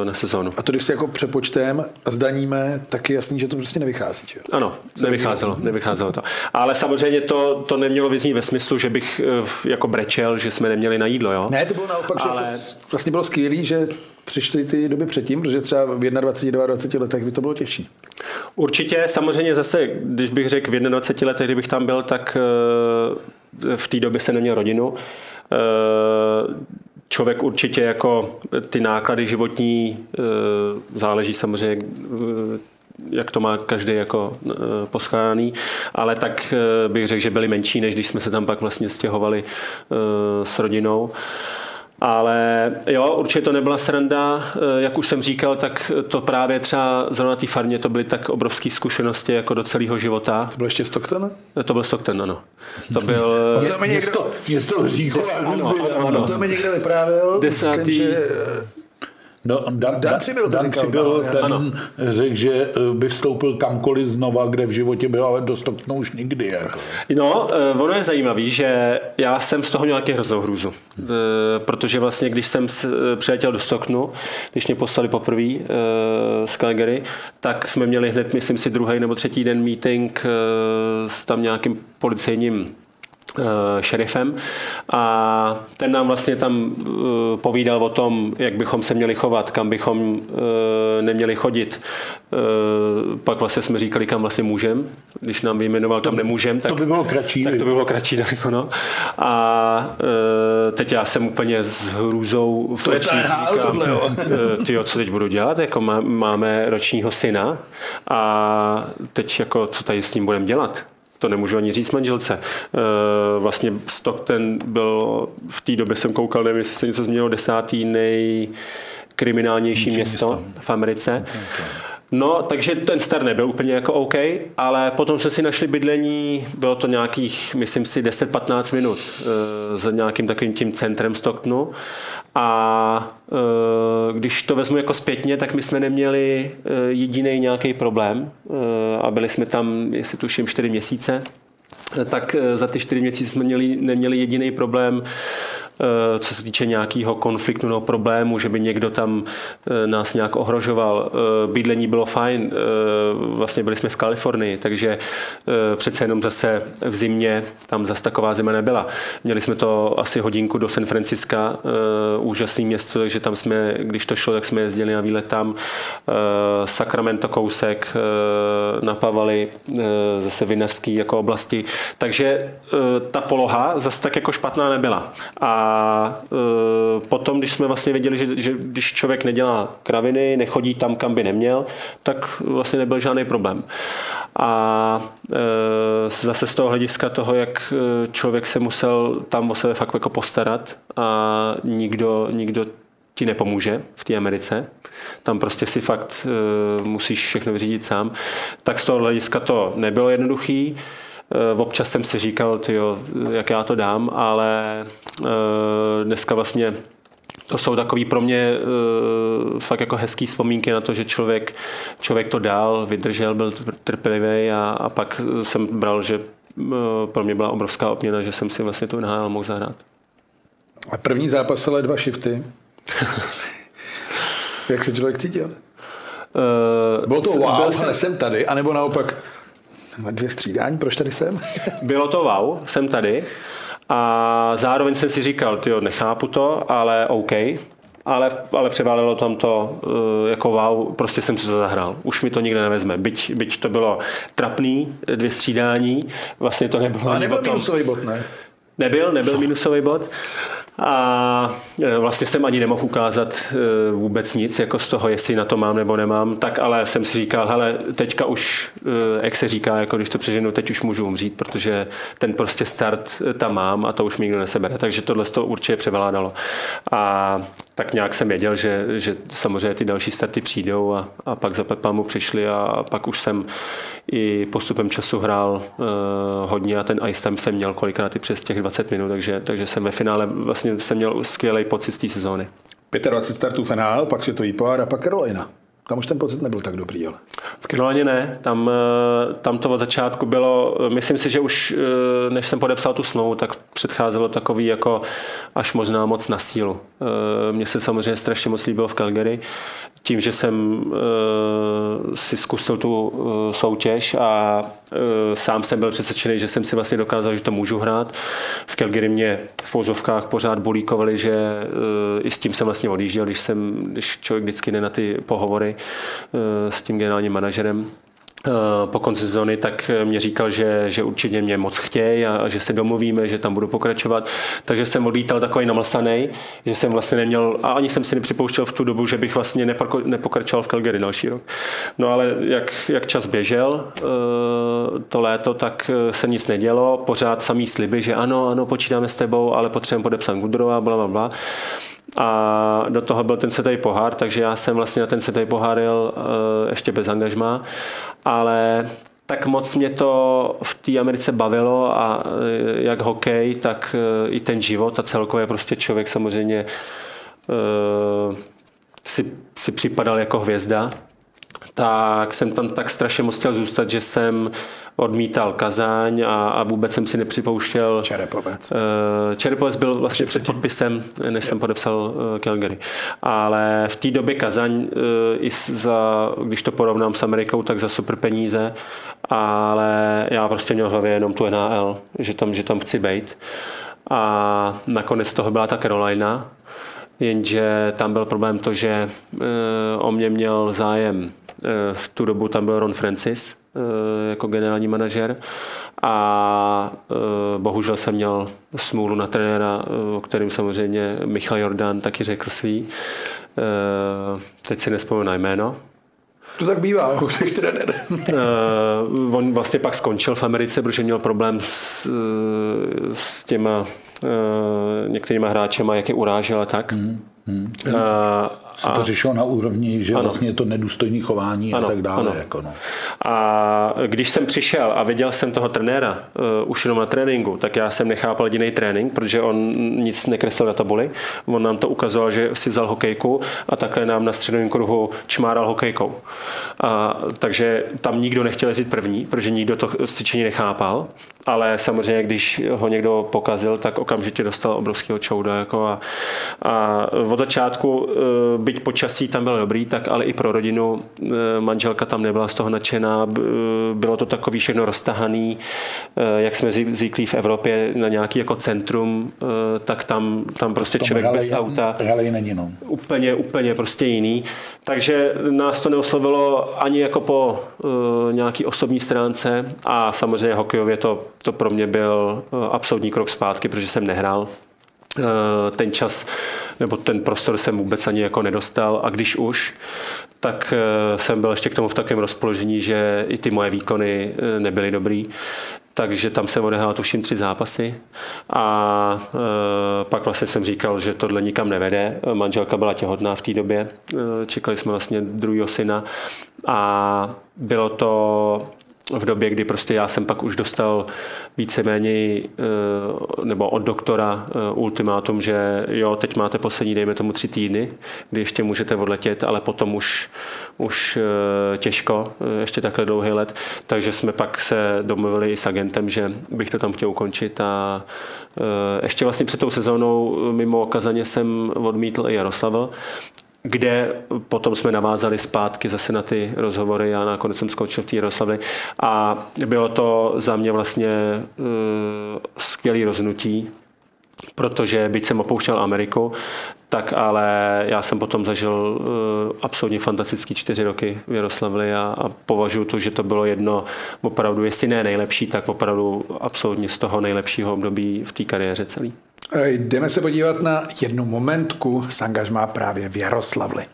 S2: e, na sezónu.
S1: A to, když si jako přepočtem a zdaníme, tak je jasný, že to prostě nevychází. Že?
S2: Ano, nevycházelo, nevycházelo to. Ale samozřejmě to, to nemělo vyznít ve smyslu, že bych e, jako brečel, že jsme neměli na jídlo. Jo?
S1: Ne, to bylo naopak, Ale... že to vlastně bylo skvělé, že přišly ty doby předtím, protože třeba v 21, 22 letech by to bylo těžší.
S2: Určitě, samozřejmě zase, když bych řekl v 21 letech, kdybych tam byl, tak e, v té době se neměl rodinu člověk určitě jako ty náklady životní eh, záleží samozřejmě eh, jak to má každý jako eh, poskládaný, ale tak bych řekl, že byly menší, než když jsme se tam pak vlastně stěhovali s rodinou. Ale jo, určitě to nebyla sranda. Eh, jak už jsem říkal, tak to právě třeba zrovna té farmě to byly tak obrovské zkušenosti jako do celého života.
S1: To byl ještě Stockton?
S2: Eh, to byl Stockton, ano. To byl... (laughs)
S3: to mi někdo, město, město Hříchova.
S1: Ano, ano, ano. To mi někdo vyprávěl.
S2: Desátý, myslím, že
S3: No, Dan, Dan, přibyl, Dan přibyl no, ten ano. řekl, že eh, by vstoupil kamkoliv znova, kde v životě byl, ale do Stocktonu už nikdy. Jako.
S2: No, eh, ono je zajímavé, že já jsem z toho měl nějaký hroznou hrůzu. Eh, protože vlastně, když jsem přiletěl do Stocknu, když mě poslali poprvé z Calgary, tak jsme měli hned, myslím si, druhý nebo třetí den meeting s tam nějakým policejním šerifem a ten nám vlastně tam eh, povídal o tom, jak bychom se měli chovat, kam bychom eh, neměli chodit. Pak vlastně jsme říkali, kam vlastně můžem. Když nám vyjmenoval, kam nemůžem, tak
S3: to by bylo kratší.
S2: Tak to by bylo kratší, tak no. A teď já jsem úplně s hrůzou
S1: v očích říkám,
S2: tyjo, (laughs) co teď budu dělat? Jako máme ročního syna a teď jako, co tady s ním budeme dělat? To nemůžu ani říct manželce. Eh, vlastně Stockton byl, v té době jsem koukal, nevím, jestli se něco změnilo, desátý nejkriminálnější město, město v Americe. No, takže ten star nebyl úplně jako OK, ale potom jsme si našli bydlení, bylo to nějakých, myslím si, 10-15 minut e, za nějakým takovým tím centrem Stocktonu a e, když to vezmu jako zpětně, tak my jsme neměli e, jediný nějaký problém e, a byli jsme tam, jestli tuším, 4 měsíce. Tak za ty čtyři měsíce jsme měli, neměli jediný problém eh, co se týče nějakého konfliktu nebo problému, že by někdo tam eh, nás nějak ohrožoval. Bydlení bylo fajn, vlastně byli jsme v Kalifornii, takže přece jenom zase v zimě tam zase taková zima nebyla. Měli jsme to asi hodinku do San Franciska, úžasné město, takže tam jsme, když to šlo, tak jsme jezdili na výlet tam. Sacramento kousek, napavali zase vinařský jako oblasti. Takže ta poloha zase tak jako špatná nebyla. A e, potom, když jsme vlastně věděli, že, že když člověk nedělá kraviny, nechodí tam, kam by neměl, tak vlastně nebyl žádný problém. A e, zase z toho hlediska toho, jak e, člověk se musel tam o sebe fakt jako postarat a nikdo, nikdo ti nepomůže v té Americe. Tam prostě si fakt e, musíš všechno vyřídit sám. Tak z toho hlediska to nebylo jednoduchý. Eh, občas jsem si říkal, tyjo, jak já to dám, ale eh, dneska vlastně to jsou takový pro mě uh, fakt jako hezký vzpomínky na to, že člověk, člověk to dál, vydržel, byl trpělivý a, a pak jsem bral, že uh, pro mě byla obrovská obměna, že jsem si vlastně tu NHL mohl zahrát.
S1: A první zápas ale dva shifty. (laughs) Jak se člověk cítil? Uh, Bylo to wow, jsem, jsem tady, anebo naopak na dvě střídání, proč tady jsem? (laughs)
S2: Bylo to wow, jsem tady. A zároveň jsem si říkal, ty nechápu to, ale OK. Ale, ale převálilo tam to uh, jako wow, prostě jsem si to zahrál. Už mi to nikde nevezme. Byť, byť to bylo trapný, dvě střídání, vlastně to nebylo.
S1: A nebyl minusový bod, ne?
S2: Nebyl, nebyl minusový bod. A e, vlastně jsem ani nemohl ukázat e, vůbec nic jako z toho, jestli na to mám nebo nemám, tak ale jsem si říkal, hele, teďka už, e, jak se říká, jako když to přeženu, teď už můžu umřít, protože ten prostě start tam mám a to už mi nikdo nesebere. Takže tohle to určitě převládalo. A tak nějak jsem věděl, že, že samozřejmě ty další starty přijdou a, a pak za mu přišli a pak už jsem i postupem času hrál uh, hodně a ten ice time jsem měl kolikrát i přes těch 20 minut, takže, takže jsem ve finále vlastně jsem měl skvělý pocit z té sezóny.
S1: 25 startů NHL, pak světový pohár a pak Carolina. Tam už ten pocit nebyl tak dobrý, ale.
S2: V Carolině ne, tam, eh, tam to od začátku bylo, myslím si, že už eh, než jsem podepsal tu smlouvu, tak předcházelo takový jako až možná moc na sílu. Mně se samozřejmě strašně moc líbilo v Calgary tím, že jsem si zkusil tu soutěž a sám jsem byl přesvědčený, že jsem si vlastně dokázal, že to můžu hrát. V Calgary mě v fouzovkách pořád bulíkovali, že uh, i s tím jsem vlastně odjížděl, když, jsem, když člověk vždycky jde na ty pohovory uh, s tím generálním manažerem Eh, po konci sezóny, tak mě říkal, že, že určitě mě moc chtějí a, že se domluvíme, že tam budu pokračovat. Takže jsem odlítal takový namlsaný, že jsem vlastně neměl, a ani jsem si nepřipouštěl v tu dobu, že bych vlastně nepokračoval v Calgary další rok. No ale jak, jak čas běžel eh, to léto, tak eh, se nic nedělo, pořád samý sliby, že ano, ano, počítáme s tebou, ale potřebujeme podepsat Gudrova, bla, bla, bla. A do toho byl ten světový pohár, takže já jsem vlastně na ten světový pohár jel ještě bez angažma ale tak moc mě to v té Americe bavilo a e, jak hokej, tak e, i ten život a celkově prostě člověk samozřejmě si, si připadal jako hvězda. Tak jsem tam tak strašně moc chtěl zůstat, že jsem odmítal Kazáň a, a vůbec jsem si nepřipouštěl.
S1: Čerepovec.
S2: Uh, Čerepovec byl vlastně před podpisem, než jsem podepsal uh, Calgary. Ale v té době Kazaň, uh, i za, když to porovnám s Amerikou, tak za super peníze, ale já prostě měl v hlavě jenom tu NHL, že tam, že tam chci být. A nakonec toho byla ta Carolina, jenže tam byl problém to, že o mě měl zájem. Uh, v tu dobu tam byl Ron Francis, Eh, jako generální manažer a eh, bohužel jsem měl smůlu na trenéra, eh, o kterým samozřejmě Michal Jordán taky řekl svý. Teď si nespomenu na jméno,
S1: to tak bývá (laughs) u těch trenérů.
S2: uh, on vlastně pak skončil v Americe, protože měl problém s, s těma uh, některýma hráčema, jak je urážel a tak. Mm, mm.
S3: Uh, se to řešilo na úrovni, že ano. vlastně je to nedůstojné chování ano, a tak dále. Ano. Jako no.
S2: A když jsem přišel a viděl jsem toho trenéra uh, už jenom na tréninku, tak já jsem nechápal jediný trénink, protože on nic nekreslil na tabuli. On nám to ukazoval, že si vzal hokejku a takhle nám na středovém kruhu čmáral hokejkou. A, takže tam nikdo nechtěl jezdit první, protože nikdo to cvičení nechápal. Ale samozřejmě, když ho někdo pokazil, tak okamžitě dostal obrovského čouda. Jako a, a od začátku, byť počasí tam byl dobrý, tak ale i pro rodinu manželka tam nebyla z toho nadšená. Bylo to takový všechno roztahaný, jak jsme zvyklí v Evropě na nějaký jako centrum, tak tam, tam prostě člověk bez auta.
S3: není, no.
S2: Úplně, úplně prostě jiný. Takže nás to neoslovilo ani jako po uh, nějaký osobní stránce a samozřejmě hokejově to, to pro mě byl uh, absolutní krok zpátky, protože jsem nehrál. Uh, ten čas nebo ten prostor jsem vůbec ani jako nedostal a když už, tak jsem byl ještě k tomu v takovém rozpoložení, že i ty moje výkony nebyly dobrý takže tam jsem odehrál tuším tři zápasy. A e, pak vlastně jsem říkal, že tohle nikam nevede. Manželka byla těhotná v té době, e, čekali jsme vlastně druhého syna. A bylo to v době, kdy prostě já jsem pak už dostal víceméně eh, nebo od doktora eh, ultimátum, že jo, teď máte poslední, dejme tomu tři týdny, kdy ještě můžete odletět, ale potom už, už eh, těžko, ještě takhle dlouhý let, takže jsme pak se domluvili i s agentem, že bych to tam chtěl ukončit a ještě vlastně před tou sezónou mimo Kazaně jsem odmítl i Jaroslavl kde potom jsme navázali zpátky zase na ty rozhovory a nakonec jsem skončil v té. A bylo to za mě vlastně uh, skvělé rozhodnutí, protože byť jsem opouštěl Ameriku, tak ale já jsem potom zažil uh, absolutně fantastický čtyři roky v Jaroslavli a, a považuji to, že to bylo jedno opravdu, jestli ne nejlepší, tak opravdu absolutně z toho nejlepšího období v té kariéře celý.
S1: Jdeme se podívat na jednu momentku s angažmá právě v Jaroslavli.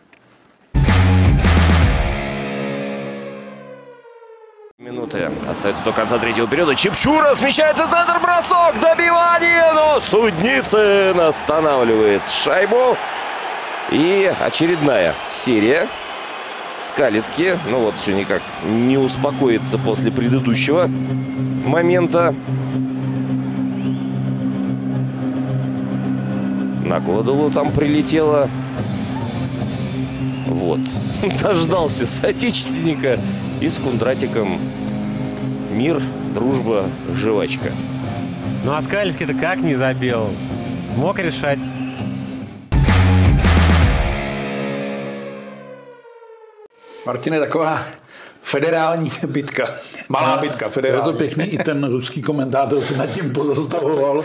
S6: Минуты остается до конца третьего периода. Чепчура смещается центр, бросок, добивание, но Судницын останавливает шайбу. И очередная серия. Скалицкий, ну вот все никак не успокоится после предыдущего момента. На Гладулу там прилетело. Вот. (laughs) Дождался соотечественника и с Кундратиком мир, дружба, жвачка.
S7: Ну а Скальский-то как не забил? Мог решать.
S1: Martine, taková federální bitka. Malá bitka, federální.
S3: Je to pěkný, i ten ruský komentátor se nad tím pozastavoval,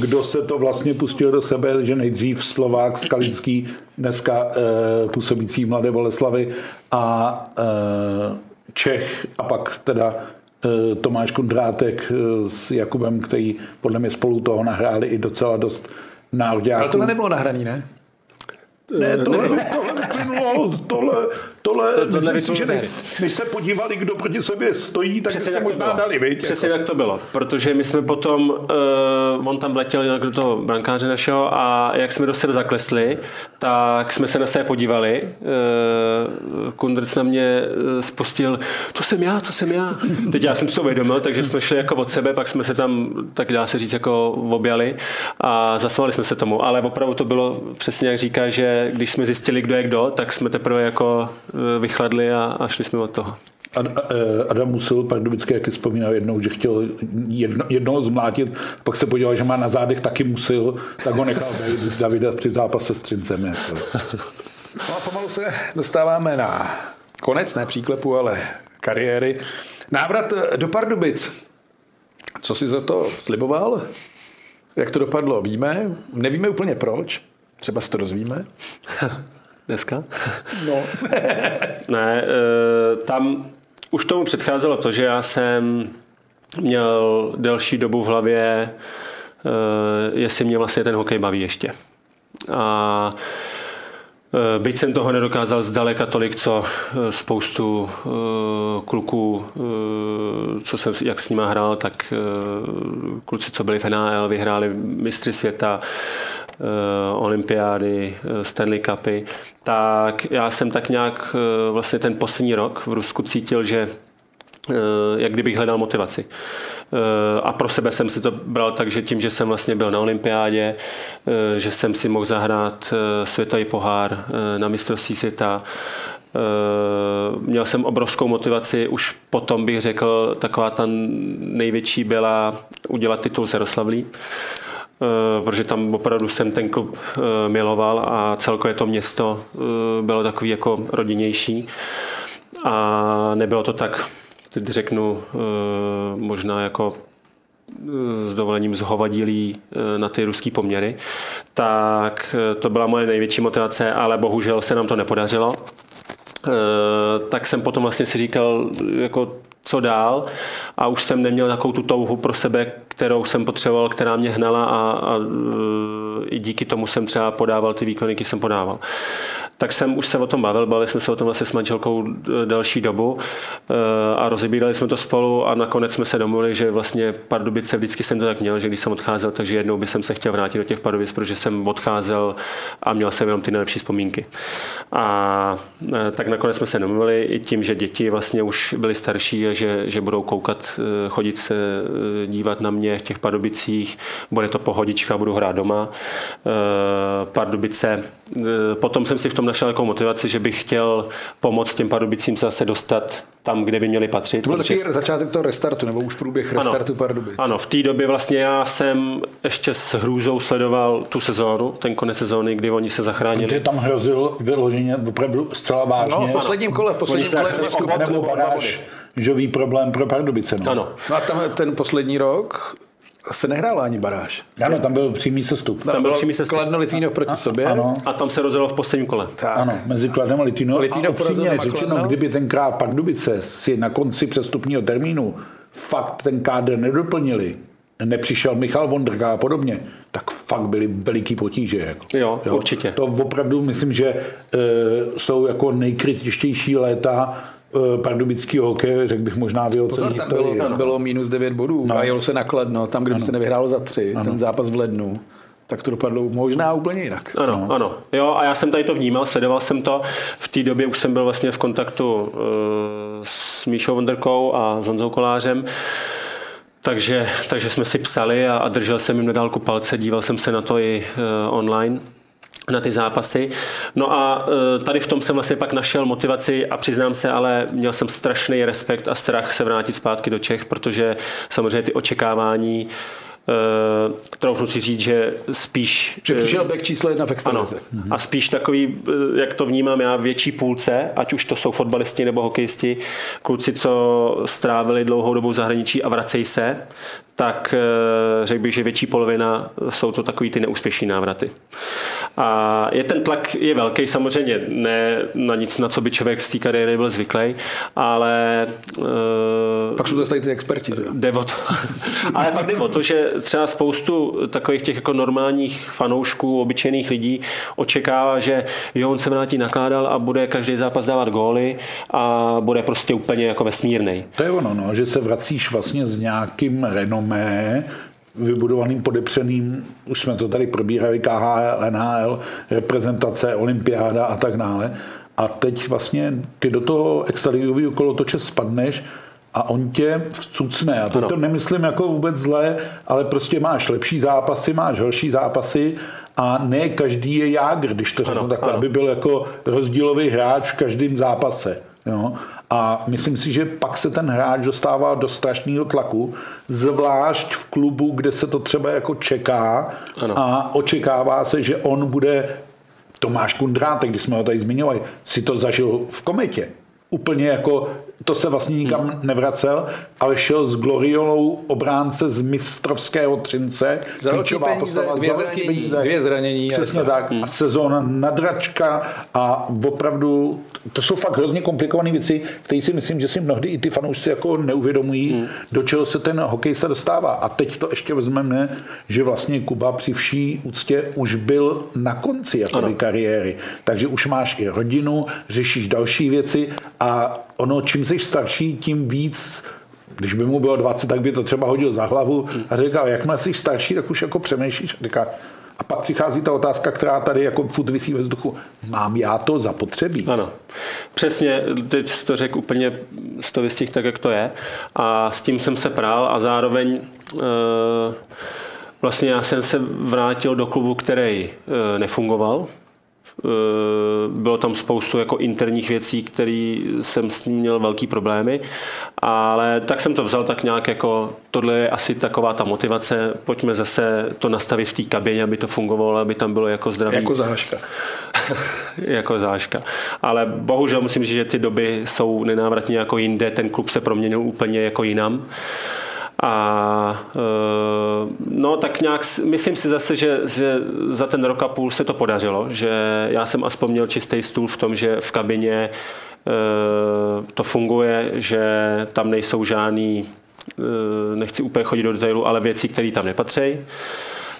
S3: kdo se to vlastně pustil do sebe, že nejdřív Slovák Skalický, dneska e, působící Mladé Boleslavy a e, Čech a pak teda e, Tomáš Kundrátek s Jakubem, který podle mě spolu toho nahráli i docela dost nároďáků.
S1: Ale tohle nebylo nahraný, ne?
S3: Ne, tohle, (laughs) tohle neplynulo, tohle, tohle, to, tohle myslím si, že než, než, se podívali, kdo proti sobě stojí, tak Přesně se možná dali, viď?
S2: Přesně jako. tak to bylo, protože my jsme potom, uh, on tam letěl do toho brankáře našeho a jak jsme do sebe zaklesli, tak jsme se na sebe podívali. Uh, Kundrc na mě spustil, to jsem já, to jsem já. Teď já jsem si to uvědomil, takže jsme šli jako od sebe, pak jsme se tam, tak dá se říct, jako objali a zasvali jsme se tomu, ale opravdu to bylo přesně jak říká, že když jsme zjistili, kdo je kdo, tak jsme teprve jako vychladli a, a šli jsme od toho.
S3: E, Adam Musil pak vždycky, jak vzpomínal jednou, že chtěl jedno, jednoho zmlátit, pak se podíval, že má na zádech taky Musil, tak ho nechal Davida při zápase s Trincem. Jako.
S1: No a pomalu se dostáváme na konec, ne příklepu, ale kariéry. Návrat do Pardubic. Co si za to sliboval? Jak to dopadlo, víme. Nevíme úplně proč. Třeba se to dozvíme. (laughs)
S2: Dneska?
S1: No. (laughs)
S2: ne, eh, tam už tomu předcházelo to, že já jsem měl delší dobu v hlavě, eh, jestli mě vlastně ten hokej baví ještě. A eh, Byť jsem toho nedokázal zdaleka tolik, co spoustu kluků, co jsem, jak s nima hrál, tak kluci, co byli v NHL, vyhráli mistry světa, olympiády, eh, Stanley Cupy, tak já jsem tak nějak eh, vlastně ten poslední rok v Rusku cítil, že jak kdybych hledal motivaci. A pro sebe jsem si to bral tak, že tím, že jsem vlastně byl na olympiádě, že jsem si mohl zahrát světový pohár na mistrovství světa, Měl jsem obrovskou motivaci, už potom bych řekl, taková ta největší byla udělat titul z protože tam opravdu jsem ten klub miloval a celkově to město bylo takový jako rodinnější a nebylo to tak, teď řeknu, možná jako s dovolením zhovadilý na ty ruský poměry, tak to byla moje největší motivace, ale bohužel se nám to nepodařilo. Tak jsem potom vlastně si říkal, jako co dál. A už jsem neměl takovou tu touhu pro sebe, kterou jsem potřeboval, která mě hnala a, a i díky tomu jsem třeba podával ty výkony, které jsem podával tak jsem už se o tom bavil, bavili jsme se o tom vlastně s manželkou eh, další dobu eh, a rozebírali jsme to spolu a nakonec jsme se domluvili, že vlastně Pardubice vždycky jsem to tak měl, že když jsem odcházel, takže jednou by jsem se chtěl vrátit do těch Pardubic, protože jsem odcházel a měl jsem jenom ty nejlepší vzpomínky. A eh, tak nakonec jsme se domluvili i tím, že děti vlastně už byly starší a že, že budou koukat, chodit se dívat na mě v těch Pardubicích, bude to pohodička, budu hrát doma. Pardubice, potom jsem si v tom našel jako motivaci, že bych chtěl pomoct těm Pardubicím se zase dostat tam, kde by měli patřit.
S1: To byl protože... takový začátek toho restartu, nebo už průběh restartu
S2: ano,
S1: Pardubic.
S2: Ano, v té době vlastně já jsem ještě s hrůzou sledoval tu sezónu, ten konec sezóny, kdy oni se zachránili.
S3: Protože tam hrozil vyloženě opravdu zcela vážně.
S1: No, v posledním kole, v posledním kole.
S3: kole nebo baráž, žový problém pro Pardubice. No.
S2: Ano.
S1: No a tam ten poslední rok se nehrála ani baráž.
S3: Ano, tam byl přímý sestup.
S2: Tam, tam byl přímý sestup.
S1: Kladno Litvínov proti sobě.
S3: Ano.
S2: A tam se rozjelo v posledním kole.
S3: Tak. Ano, mezi Kladnem a Litvínov.
S1: Litvínov
S3: a upřímně řečeno, kdyby tenkrát Pardubice si na konci přestupního termínu fakt ten kádr nedoplnili, nepřišel Michal Vondrka a podobně, tak fakt byly veliký potíže. Jako.
S2: Jo, jo, určitě.
S3: To opravdu myslím, že e, jsou jako nejkritičtější léta pardubického hokeje, řekl bych možná v jeho celé
S1: historii. Bylo, tam bylo minus 9 bodů no. a jelo se nakladno, tam, kde by se nevyhrálo za tři, ano. ten zápas v lednu tak to dopadlo možná úplně jinak.
S2: Ano, no. ano. Jo, a já jsem tady to vnímal, sledoval jsem to. V té době už jsem byl vlastně v kontaktu uh, s Míšou Vonderkou a s Honzou Kolářem. Takže, takže jsme si psali a, a držel jsem jim na dálku palce, díval jsem se na to i uh, online na ty zápasy. No a e, tady v tom jsem vlastně pak našel motivaci a přiznám se, ale měl jsem strašný respekt a strach se vrátit zpátky do Čech, protože samozřejmě ty očekávání Uh, troufnu si říct, že spíš...
S1: Že přišel back číslo jedna v extralize.
S2: A spíš takový, jak to vnímám já, větší půlce, ať už to jsou fotbalisti nebo hokejisti, kluci, co strávili dlouhou dobu v zahraničí a vracejí se, tak řekl bych, že větší polovina jsou to takový ty neúspěšní návraty. A je ten tlak je velký, samozřejmě ne na nic, na co by člověk z té kariéry byl zvyklý, ale...
S1: Uh, pak jsou to ty experti, že?
S2: Jde o to, (laughs) ale pak jde o to, že třeba spoustu takových těch jako normálních fanoušků, obyčejných lidí očekává, že jo, on se vrátí nakládal a bude každý zápas dávat góly a bude prostě úplně jako vesmírný.
S3: To je ono, no, že se vracíš vlastně s nějakým renomé, vybudovaným, podepřeným, už jsme to tady probírali, KHL, NHL, reprezentace, olympiáda a tak dále. A teď vlastně ty do toho extraligového kolotoče spadneš a on tě vcucne. A to, to nemyslím jako vůbec zlé, ale prostě máš lepší zápasy, máš horší zápasy a ne každý je jágr, když to řeknu takhle, aby byl jako rozdílový hráč v každém zápase. Jo? A myslím si, že pak se ten hráč dostává do strašného tlaku, zvlášť v klubu, kde se to třeba jako čeká ano. a očekává se, že on bude Tomáš Kundrátek, když jsme ho tady zmiňovali, si to zažil v kometě. Úplně jako to se vlastně nikam hmm. nevracel, ale šel s gloriolou obránce z mistrovského třince.
S1: Za velký peníze, postava, dvě, za zranění, peníze, dvě zranění.
S3: Přesně a tak. Hmm. A sezóna nadračka a opravdu, to jsou fakt hrozně komplikované věci, které si myslím, že si mnohdy i ty fanoušci jako neuvědomují, hmm. do čeho se ten hokejista dostává. A teď to ještě vezmeme, že vlastně Kuba při vší úctě už byl na konci jako kariéry. Takže už máš i rodinu, řešíš další věci a ono, čím jsi starší, tím víc když by mu bylo 20, tak by to třeba hodil za hlavu a říkal, jakmile jsi starší, tak už jako přemýšlíš a a pak přichází ta otázka, která tady jako furt vysí ve vzduchu. Mám já to zapotřebí?
S2: Ano. Přesně, teď to řekl úplně z toho vystih tak, jak to je. A s tím jsem se prál a zároveň e, vlastně já jsem se vrátil do klubu, který e, nefungoval bylo tam spoustu jako interních věcí, které jsem s ním měl velký problémy, ale tak jsem to vzal tak nějak jako, tohle je asi taková ta motivace, pojďme zase to nastavit v té kabině, aby to fungovalo, aby tam bylo jako zdraví.
S1: Jako záška. (laughs)
S2: jako záška. Ale bohužel musím říct, že ty doby jsou nenávratně jako jinde, ten klub se proměnil úplně jako jinam. A eh, no tak nějak, myslím si zase, že, že za ten rok a půl se to podařilo, že já jsem aspoň měl čistý stůl v tom, že v kabině eh, to funguje, že tam nejsou žádný, eh, nechci úplně chodit do detailu, ale věci, které tam nepatří.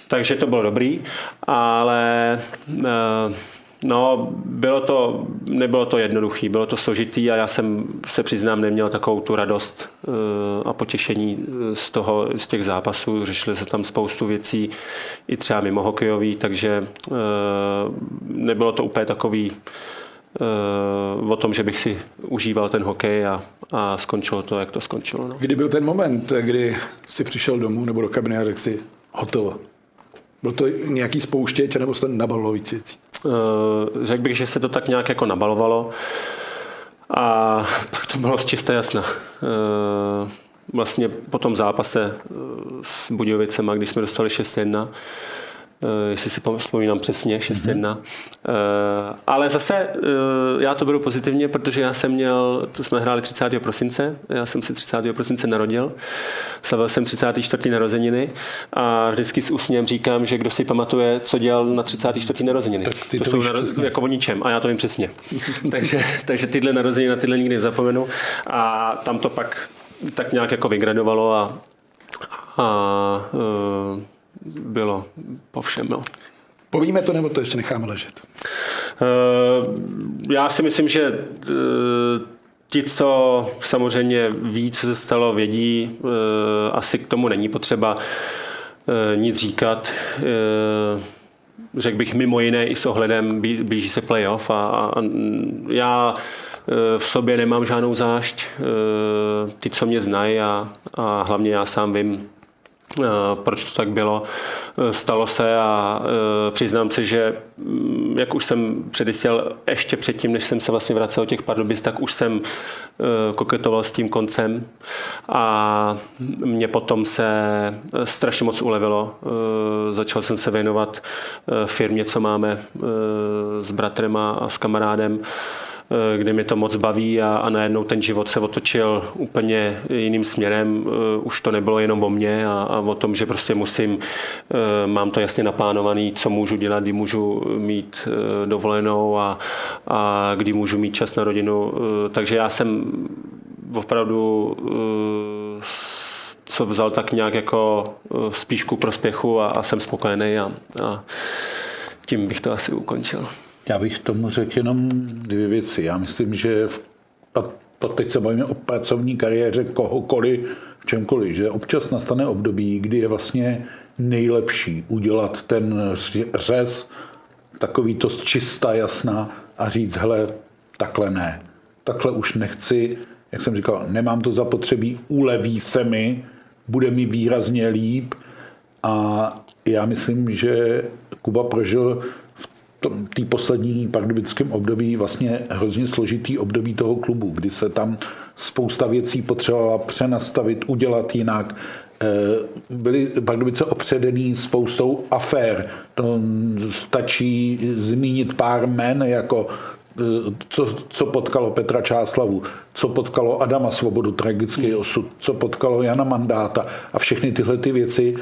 S2: Takže to bylo dobrý, ale No, bylo to, nebylo to jednoduché, bylo to složitý a já jsem se přiznám neměl takovou tu radost eh, a potěšení eh, z toho, z těch zápasů. Řešili se tam spoustu věcí, i třeba mimo hokejový, takže eh, nebylo to úplně takový o tom, že bych si užíval ten hokej a, a skončilo to, jak to skončilo. No.
S1: Kdy byl ten moment, kdy si přišel domů nebo do kabiny a řekl si hotovo? Byl to nějaký spouštěč, nebo jste nabalilo víc věcí?
S2: Eh, řekl bych, že se to tak nějak jako nabalovalo a (laughs) pak to bylo čisté jasna. Eh, vlastně po tom zápase eh, s Budějovicema, když jsme dostali 6-1, Eh, jestli si vzpomínám přesně, 6-1. Mm-hmm. Ale zase eh, já to beru pozitivně, protože já jsem měl, to jsme hráli 30. prosince, já jsem si 30. prosince narodil, slavil jsem 34. narozeniny a vždycky s úsměvem říkám, že kdo si pamatuje, co dělal na 34. narozeniny. Tak ty to, to jsou naro- jako o ničem a já to vím přesně. (laughs) takže, takže tyhle narozeniny na tyhle nikdy nezapomenu a tam to pak tak nějak jako vygradovalo a, a bylo po všem. No.
S1: Povíme to, nebo to ještě necháme ležet?
S2: Uh, já si myslím, že uh, ti, co samozřejmě ví, co se stalo, vědí, uh, asi k tomu není potřeba nic říkat. Řekl bych mimo jiné i s ohledem, blíží se playoff a, a já v sobě nemám žádnou zášť. Ty, co mě znají a, a hlavně já sám vím, Eh, proč to tak bylo. Eh, stalo se a eh, přiznám se, že mm, jak už jsem předesíl ještě předtím, než jsem se vlastně vracel těch Pardubic, tak už jsem koketoval s tím koncem a mě potom se strašně moc ulevilo. Začal jsem se věnovat firmě, co máme s bratrem a s kamarádem Eh, kdy mi to moc baví a, a najednou ten život se otočil úplně jiným směrem. Eh, už to nebylo jenom o mně a, a o tom, že prostě musím, eh, mám to jasně naplánovaný, co můžu dělat, kdy můžu mít dovolenou a, a kdy můžu mít čas na rodinu. Takže já jsem opravdu co vzal tak nějak jako spíš ku prospěchu a, a jsem spokojený a, a tím bych to asi ukončil.
S3: Já bych tomu řekl jenom dvě věci. Já myslím, že v, a to teď se bavíme o pracovní kariéře kohokoliv, v čemkoliv, že občas nastane období, kdy je vlastně nejlepší udělat ten řez takový to čistá, jasná a říct, hele, takhle ne, takhle už nechci, jak jsem říkal, nemám to zapotřebí, uleví se mi, bude mi výrazně líp. A já myslím, že Kuba prožil té poslední pardubickém období vlastně hrozně složitý období toho klubu, kdy se tam spousta věcí potřebovala přenastavit, udělat jinak. Eh, byly Pardubice opředený spoustou afér. To stačí zmínit pár men, jako eh, co, co potkalo Petra Čáslavu, co potkalo Adama Svobodu, tragický osud, co potkalo Jana Mandáta a všechny tyhle ty věci.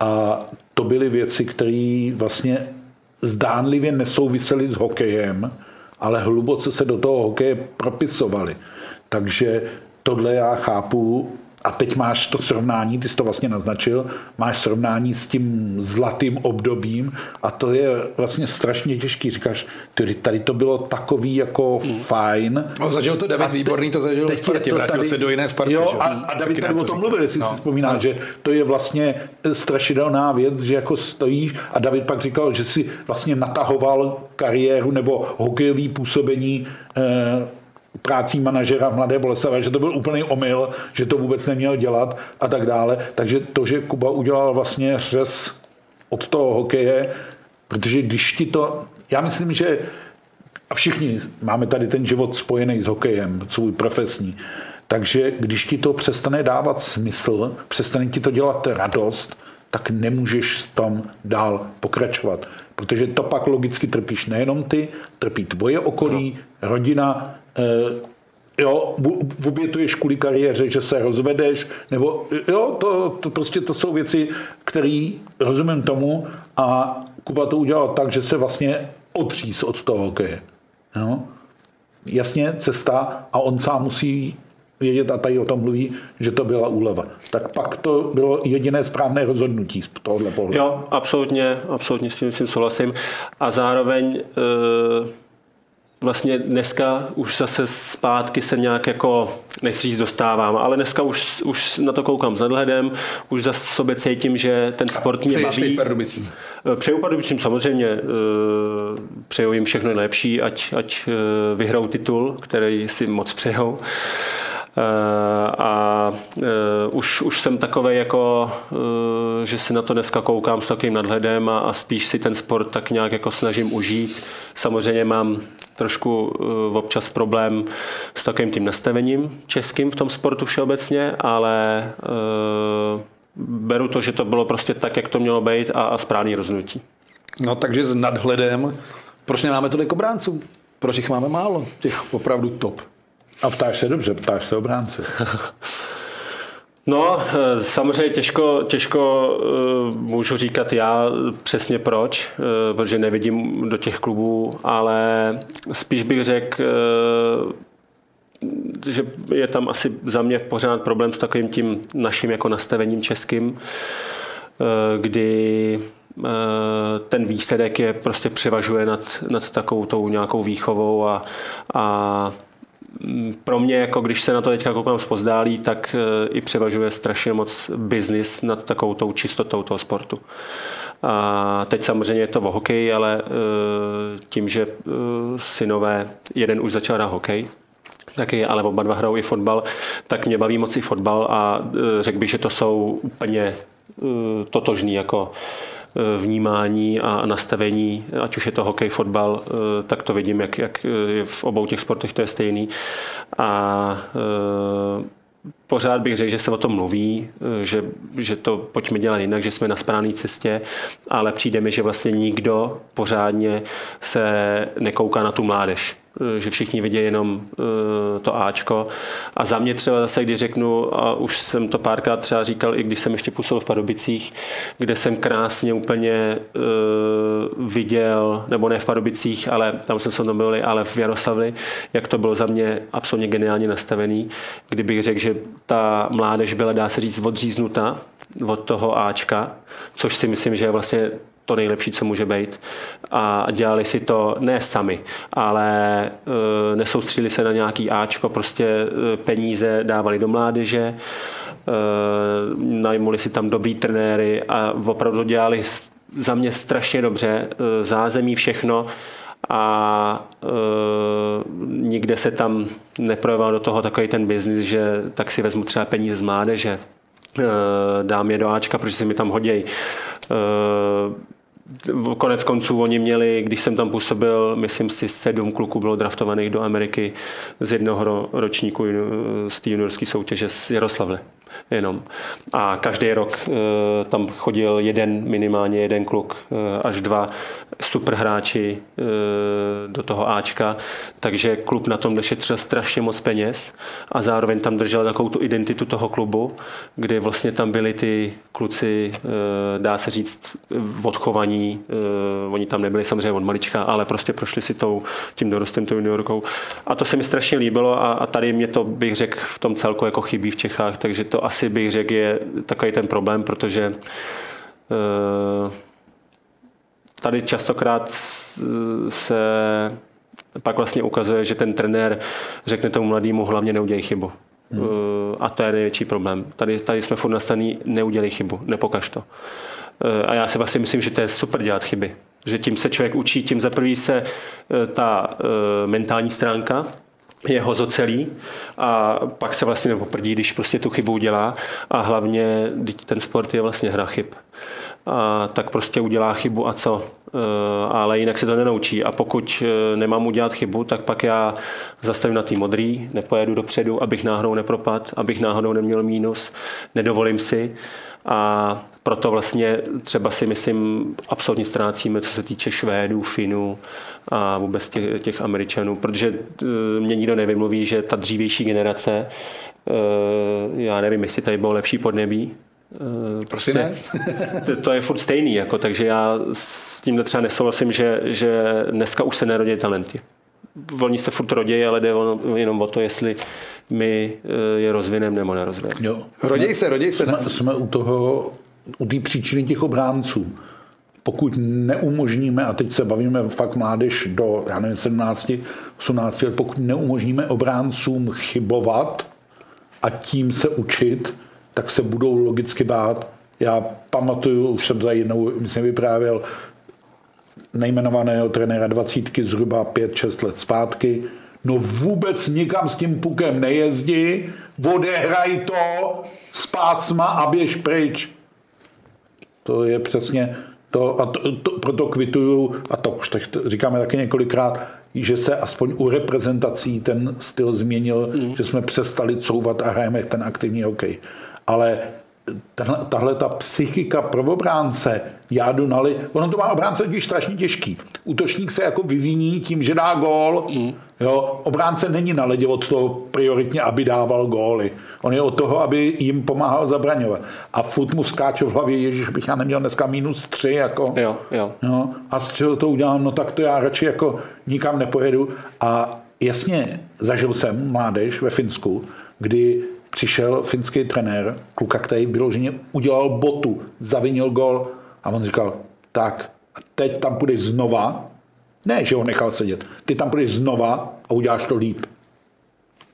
S3: A to byly věci, které vlastně zdánlivě nesouvisely s hokejem, ale hluboce se do toho hokeje propisovali. Takže tohle já chápu a teď máš to srovnání, ty jsi to vlastně naznačil, máš srovnání s tím zlatým obdobím a to je vlastně strašně těžký. Říkáš, tady, tady to bylo takový jako fajn.
S1: No, zažil to David te, Výborný, to zažil teď Spartě, to vrátil tady, se do jiné Sparty.
S3: Jo, a, a David tady o tom mluvil, jestli no, si vzpomínáš, no. že to je vlastně strašidelná věc, že jako stojíš a David pak říkal, že si vlastně natahoval kariéru nebo hokejový působení eh, prácí manažera Mladé Boleslavé, že to byl úplný omyl, že to vůbec neměl dělat a tak dále. Takže to, že Kuba udělal vlastně řez od toho hokeje, protože když ti to já myslím, že a všichni máme tady ten život spojený s hokejem, svůj profesní. Takže když ti to přestane dávat smysl, přestane ti to dělat radost, tak nemůžeš v tom dál pokračovat. Protože to pak logicky trpíš nejenom ty, trpí tvoje okolí, rodina, eh, jo, obětuješ kvůli kariéře, že se rozvedeš, nebo jo, to, to prostě to jsou věci, které rozumím tomu a Kuba to udělal tak, že se vlastně odříz od toho hokeje. Jo? Jasně, cesta a on sám musí vědět, a tady o tom mluví, že to byla úleva. Tak pak to bylo jediné správné rozhodnutí z tohohle pohledu.
S2: Jo, absolutně, absolutně s tím, s tím souhlasím. A zároveň e, vlastně dneska už zase zpátky se nějak jako, nechci říct dostávám, ale dneska už, už na to koukám s nadhledem, už za sobě cítím, že ten sport mě baví.
S1: Pardubicím.
S2: Eh, přeju Pardubicím samozřejmě, eh, přeju jim všechno nejlepší, ať, ať vyhrou titul, který si moc přejou. Eh, a uh, už, už jsem takový jako, uh, že si na to dneska koukám s takovým nadhledem a, a spíš si ten sport tak nějak jako snažím užít. Samozřejmě mám trošku občas problém s takovým tím nastavením českým v tom sportu všeobecně, ale beru to, že to bylo prostě tak, jak to mělo být a, a správný rozhodnutí.
S1: No takže s nadhledem, proč nemáme tolik obránců? Proč jich máme málo, těch opravdu top?
S3: A ptáš se dobře, ptáš se obránce. (laughs)
S2: No, eh, samozřejmě těžko, těžko eh, můžu říkat já přesně proč, eh, protože nevidím do těch klubů, ale spíš bych řekl, že je tam asi za mě pořád problém s takovým tím naším jako nastavením českým, kdy ten výsledek je prostě převažuje nad, nad takovou tou nějakou výchovou a, a pro mě, jako když se na to teďka koukám zpozdálí, tak e, i převažuje strašně moc biznis nad takovou tou čistotou toho sportu. A teď samozřejmě je to o hokej, ale e, tím, že e, synové, jeden už začal hrát hokej, taky, ale oba dva hrajou i fotbal, tak mě baví moc i fotbal a řekl bych, že to jsou úplně totožný jako vnímání a nastavení, ať už je to hokej, fotbal, eh, tak to vidím, jak, jak v obou těch sportech to je stejný. A eh, pořád bych řekl, že se o tom mluví, že, že to pojďme dělat jinak, že jsme na správné cestě, ale přijde mi, že vlastně nikdo pořádně se nekouká na tu mládež. Eh, že všichni vidí jenom eh, to Ačko. A za mě třeba zase, když řeknu, a už jsem to párkrát třeba říkal, i když jsem ještě působil v Pardubicích, kde jsem krásně úplně eh, viděl, nebo ne v Pardubicích, ale tam jsem se tam byli, ale v Jaroslavli, jak to bylo za mě absolutně geniálně nastavený, kdybych řekl, že ta mládež byla, dá se říct, odříznuta od toho Ačka, což si myslím, že je vlastně to nejlepší, co může být. A dělali si to ne sami, ale e, nesoustředili se na nějaký Ačko, prostě e, peníze dávali do mládeže, e, najmuli si tam dobrý trenéry a opravdu dělali za mě strašně dobře, e, zázemí všechno a e, nikde se tam neprojeval do toho takový ten biznis, že tak si vezmu třeba peníze z mládeže, dám je do Ačka, protože se mi tam hodí. Konec konců oni měli, když jsem tam působil, myslím si, sedm kluků bylo draftovaných do Ameriky z jednoho ročníku z té juniorské soutěže z Jaroslavle jenom. A každý rok eh, tam chodil jeden, minimálně jeden kluk, eh, až dva super hráči eh, do toho Ačka, takže klub na tom šetřil strašně moc peněz a zároveň tam držel takovou tu identitu toho klubu, kde vlastně tam byli ty kluci, dá se říct, odchovaní, oni tam nebyli samozřejmě od malička, ale prostě prošli si tou, tím dorostem, tou juniorkou. A to se mi strašně líbilo a, a tady mě to, bych řekl, v tom celku jako chybí v Čechách, takže to asi bych řekl je takový ten problém, protože eh, tady častokrát se pak vlastně ukazuje, že ten trenér řekne tomu mladému hlavně neudělej chybu. Hmm. Eh, a to je největší problém. Tady, tady jsme furt nastavený, neudělej chybu, nepokaž to. Eh, a já si vlastně myslím, že to je super dělat chyby. Že tím se člověk učí, tím za prvý se ta mentální stránka jeho zocelí a pak se vlastně nepoprdí, když prostě tu chybu udělá a hlavně ten sport je vlastně hra chyb. a tak prostě udělá chybu a co. Eh, ale jinak se to nenaučí. A pokud eh, nemám udělat chybu, tak pak já zastavím na tý modrý, nepojedu dopředu, abych náhodou nepropad, abych náhodou neměl mínus, nedovolím si. A proto vlastně třeba si myslím absolutně ztrácíme, co se týče Švédů, Finů a vůbec těch, těch Američanů, protože eh, mě nikdo nevymluví, že ta dřívější generace, já nevím, jestli tady bylo lepší podnebí,
S1: Prostě ne? (laughs)
S2: to, to je furt stejný, jako, takže já s tím třeba nesouhlasím, že, že dneska už se nerodí talenty. Oni se furt rodí, ale jde jenom o to, jestli my eh, je rozvinem nebo nerozvinem.
S3: Jo.
S1: Roděj se, roděj se.
S3: Jsme, jsme u toho, u té příčiny těch obránců. Pokud neumožníme, a teď se bavíme fakt mládež do, já nevím, 17, 18 let, pokud neumožníme obráncům chybovat a tím se učit, tak se budou logicky bát. Já pamatuju, už jsem to jednou, myslím, vyprávěl, nejmenovaného trenéra dvacítky zhruba 5-6 let zpátky. No vůbec nikam s tím pukem nejezdí, odehraj to z pásma a běž pryč. To je přesně to, a to, to, proto kvituju, a to už tak říkáme taky několikrát, že se aspoň u reprezentací ten styl změnil, mm. že jsme přestali couvat a hrajeme ten aktivní hokej ale tahle ta psychika pro obránce, já jdu nali, ono to má obránce totiž strašně těžký. Útočník se jako vyviní tím, že dá gól. Mm. Jo, obránce není na ledě od toho prioritně, aby dával góly. On je od toho, aby jim pomáhal zabraňovat. A furt mu skáče v hlavě, ježiš, bych já neměl dneska minus tři, jako.
S2: Jo, jo.
S3: jo. A z čeho to udělám? No tak to já radši jako nikam nepojedu. A jasně, zažil jsem mládež ve Finsku, kdy přišel finský trenér, kluka, který vyloženě udělal botu, zavinil gol a on říkal, tak, a teď tam půjdeš znova, ne, že ho nechal sedět, ty tam půjdeš znova a uděláš to líp.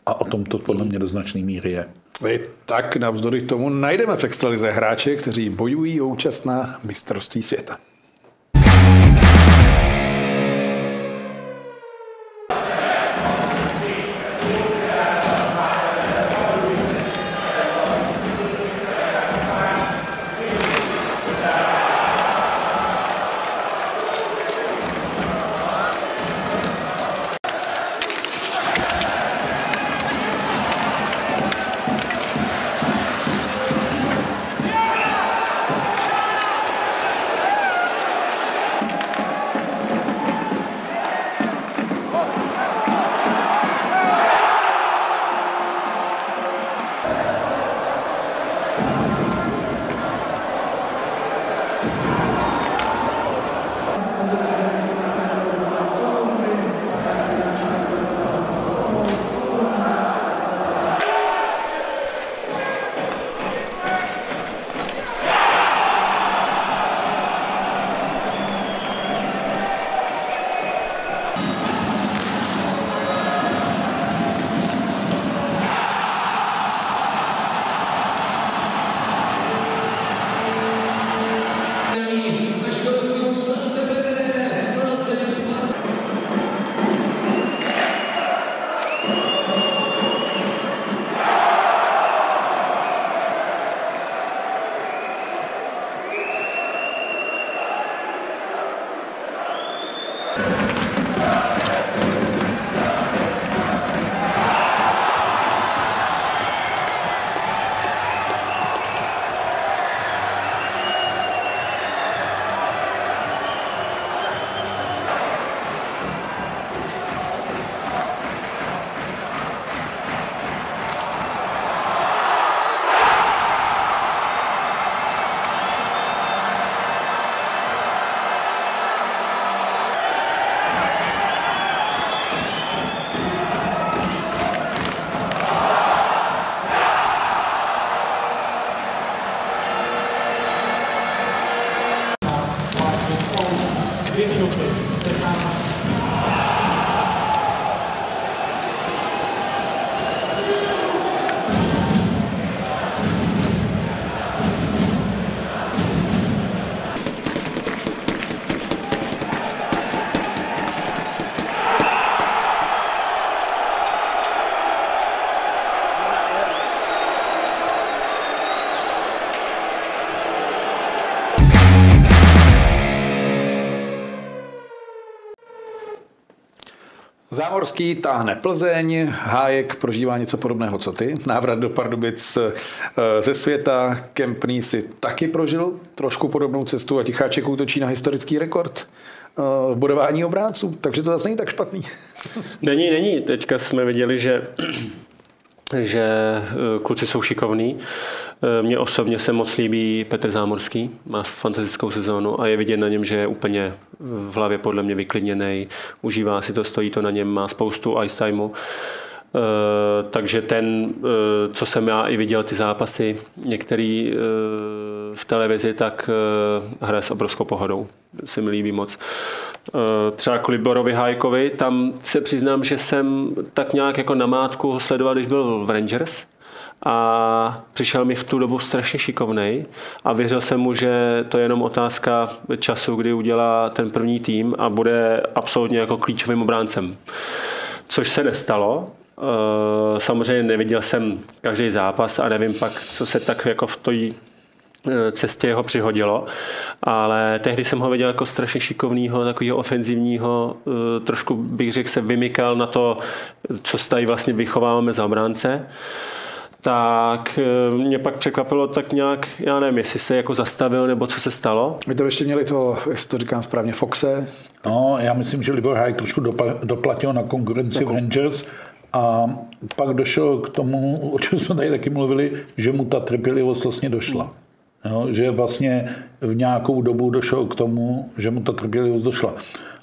S3: A o tom to podle mě do značné míry je.
S1: Tak navzdory tomu najdeme v extralize hráče, kteří bojují o účast na mistrovství světa. Zámorský táhne Plzeň, Hájek prožívá něco podobného, co ty. Návrat do Pardubic eh, ze světa, Kempný si taky prožil trošku podobnou cestu a Ticháček útočí na historický rekord eh, v budování obránců, takže to zase není tak špatný. (laughs)
S2: Není, není. Teďka jsme viděli, že že eh, kluci jsou šikovní. Mně osobně se moc líbí Petr Zámorský, má fantastickou sezónu a je vidět na něm, že je úplně v hlavě podle mě vyklidněný, užívá si to, stojí to na něm, má spoustu ice timeu. Uh, takže ten, uh, co jsem já i viděl ty zápasy, některý uh, v televizi, tak hraje s obrovskou pohodou. Se mi líbí moc. Třeba kvůli Borovi Hajkovi, tam se přiznám, že jsem tak nějak jako namátku ho sledoval, když byl v Rangers, a přišel mi v tu dobu strašně šikovnej a věřil jsem mu, že to je jenom otázka času, kdy udělá ten první tým a bude absolutně jako klíčovým obráncem. Což se nestalo, eh, Samozřejmě neviděl jsem každý zápas a nevím pak, co se tak jako v té eh, cestě jeho přihodilo, ale tehdy jsem ho viděl jako strašně šikovného, takového ofenzivního, eh, trošku bych řekl se vymykal na to, co tady vlastně vychováváme za obránce tak eh, mě pak překvapilo tak nějak, já nevím, jestli se jako zastavil nebo co se stalo.
S1: My to ještě měli to, jestli to říkám správně, Foxe.
S3: No, já myslím, že Libor Hajek trošku doplatil na konkurenci jako. Rangers a pak došel k tomu, o čem jsme tady taky mluvili, že mu ta trpělivost vlastně došla. Jo, že vlastně v nějakou dobu došel k tomu, že mu ta trpělivost došla.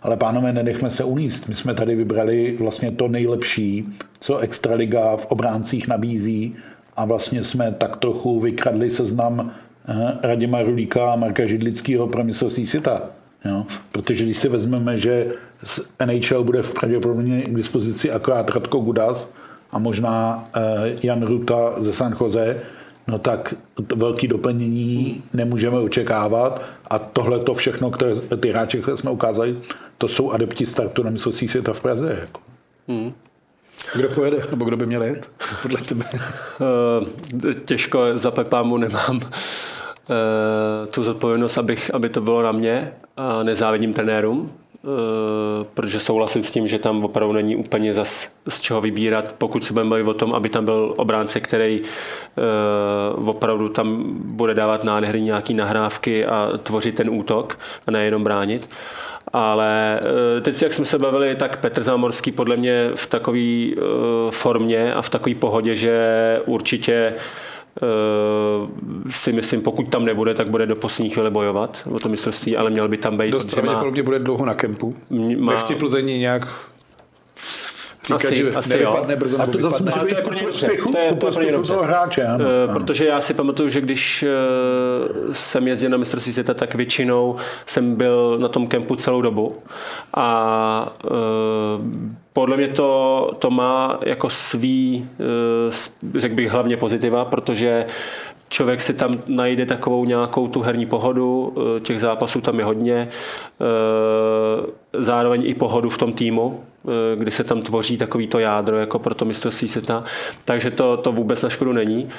S3: Ale pánové, nenechme se uníst. My jsme tady vybrali vlastně to nejlepší, co Extraliga v obráncích nabízí a vlastně jsme tak trochu vykradli seznam eh, Radima Rulíka a Marka Židlického pro mistrovství světa. Jo? Protože když si vezmeme, že z NHL bude v pravděpodobně k dispozici akorát Radko Gudas a možná eh, Jan Ruta ze San Jose, no tak velký doplnění nemůžeme očekávat a tohle to všechno, které, ty hráče, které jsme ukázali, to jsou adepti startu na mistrovství světa v Praze. Jako. Hmm.
S1: Kdo pojede, nebo kdo by měl jet, (laughs) podle tebe?
S2: Eh, těžko, za Pepámu nemám eh, tu zodpovědnost, abych, aby to bylo na mě a nezávidím trenérům, eh, protože souhlasím s tím, že tam opravdu není úplně zas z čeho vybírat, pokud se budeme bavit o tom, aby tam byl obránce, který opravdu tam bude dávat nádherný nějaký nahrávky a tvořit ten útok a nejenom bránit. Ale eh, teď, jak jsme se bavili, tak Petr Zámorský podle mě v takové eh, formě a v takové pohodě, že určitě eh, si myslím, pokud tam nebude, tak bude do poslední chvíle bojovat o to mistrovství, ale měl by tam být.
S1: Dost pravděpodobně bude dlouho na kempu. Má... Nechci Plzení nějak
S2: říkat, asi, že asi nevypadne
S1: jo. brzo. A to
S2: zase může být pro prospěchu, to je, to je pro toho hráče. Ano, uh, Protože já si pamatuju, že když uh, jsem jezdil na mistrovství světa, tak většinou jsem byl na tom kempu celou dobu. A uh, podle mě to, to má jako svý, řekl bych hlavně pozitiva, protože člověk si tam najde takovou nějakou tu herní pohodu, těch zápasů tam je hodně, zároveň i pohodu v tom týmu, Eh, kdy se tam tvoří takový to jádro jako pro to mistrovství světa, takže to, to vůbec na škodu není.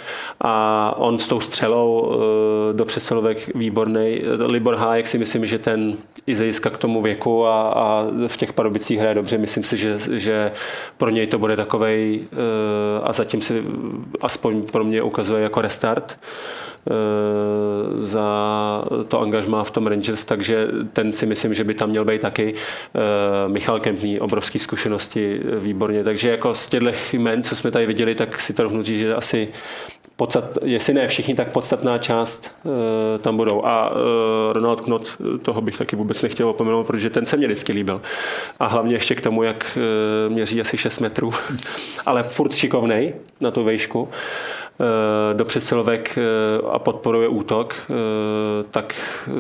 S2: A on s tou střelou eh, do přesilovek výborný. Libor Hájek si myslím, že ten i zajiska k tomu věku a, a v těch parobicích hraje dobře. Myslím si, že, že pro něj to bude takovej eh, a zatím si aspoň pro mě ukazuje jako restart. Eh, za to angažmá v tom Rangers, takže ten si myslím, že by tam měl být taky. Eh, Michal Kempný, obrovské zkušenosti, eh, výborně. Takže jako z těchto jmen, co jsme tady viděli, tak si to rovnou že asi podstat, jestli ne všichni, tak podstatná část tam budou. A Ronald Knot, toho bych taky vůbec nechtěl opomenout, protože ten se mě vždycky líbil. A hlavně ještě k tomu, jak měří asi 6 metrů, (laughs) ale furt šikovnej na tu vejšku. Eh, do přesilovek eh, a podporuje útok, eh, tak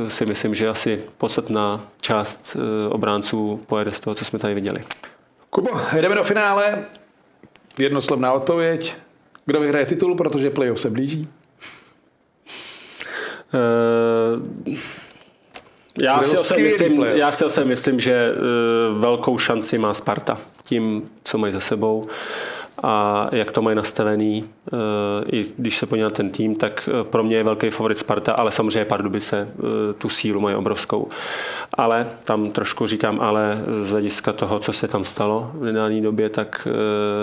S2: si myslím, že asi podstatná část obránců pojede z toho, co jsme tady viděli.
S1: Kubo, jdeme do finále. Jednoslovná odpověď. Kdo vyhraje titul, protože playoff se blíží?
S2: Uh, já, si osem myslím, já si osem myslím, že uh, velkou šanci má Sparta tím, co mají za sebou. A jak to mají nastavený, eh, i když se podívám na ten tým, tak eh, pro mě je velký favorit Sparta, ale samozřejmě Pardubice eh, tu sílu mají obrovskou. Ale tam trošku říkám, ale z hlediska toho, co se tam stalo v nedávné době, tak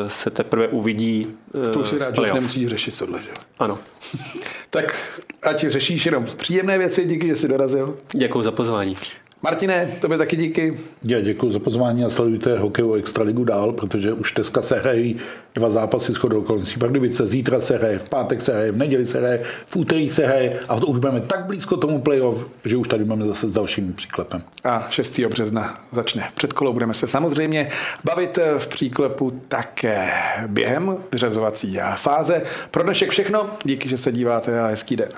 S2: se teprve uvidí
S1: To už si rád, že nemusíš řešit tohle, že?
S2: Ano. (laughs)
S1: tak ať řešíš jenom příjemné věci, díky, že jsi dorazil.
S2: Děkuji za pozvání.
S1: Martine, tobě taky díky.
S3: Já děkuji za pozvání a sledujte hokejovou extraligu dál, protože už dneska se hrají dva zápasy s chodou okolností. Pardubice zítra se hraje, v pátek se hraje, v neděli se hraje, v úterý se hraje a to už budeme tak blízko tomu playoff, že už tady máme zase s dalším příklepem.
S1: A 6. března začne předkolo. Budeme se samozřejmě bavit v příklepu také během vyřazovací fáze. Pro dnešek všechno. Díky, že se díváte a hezký den.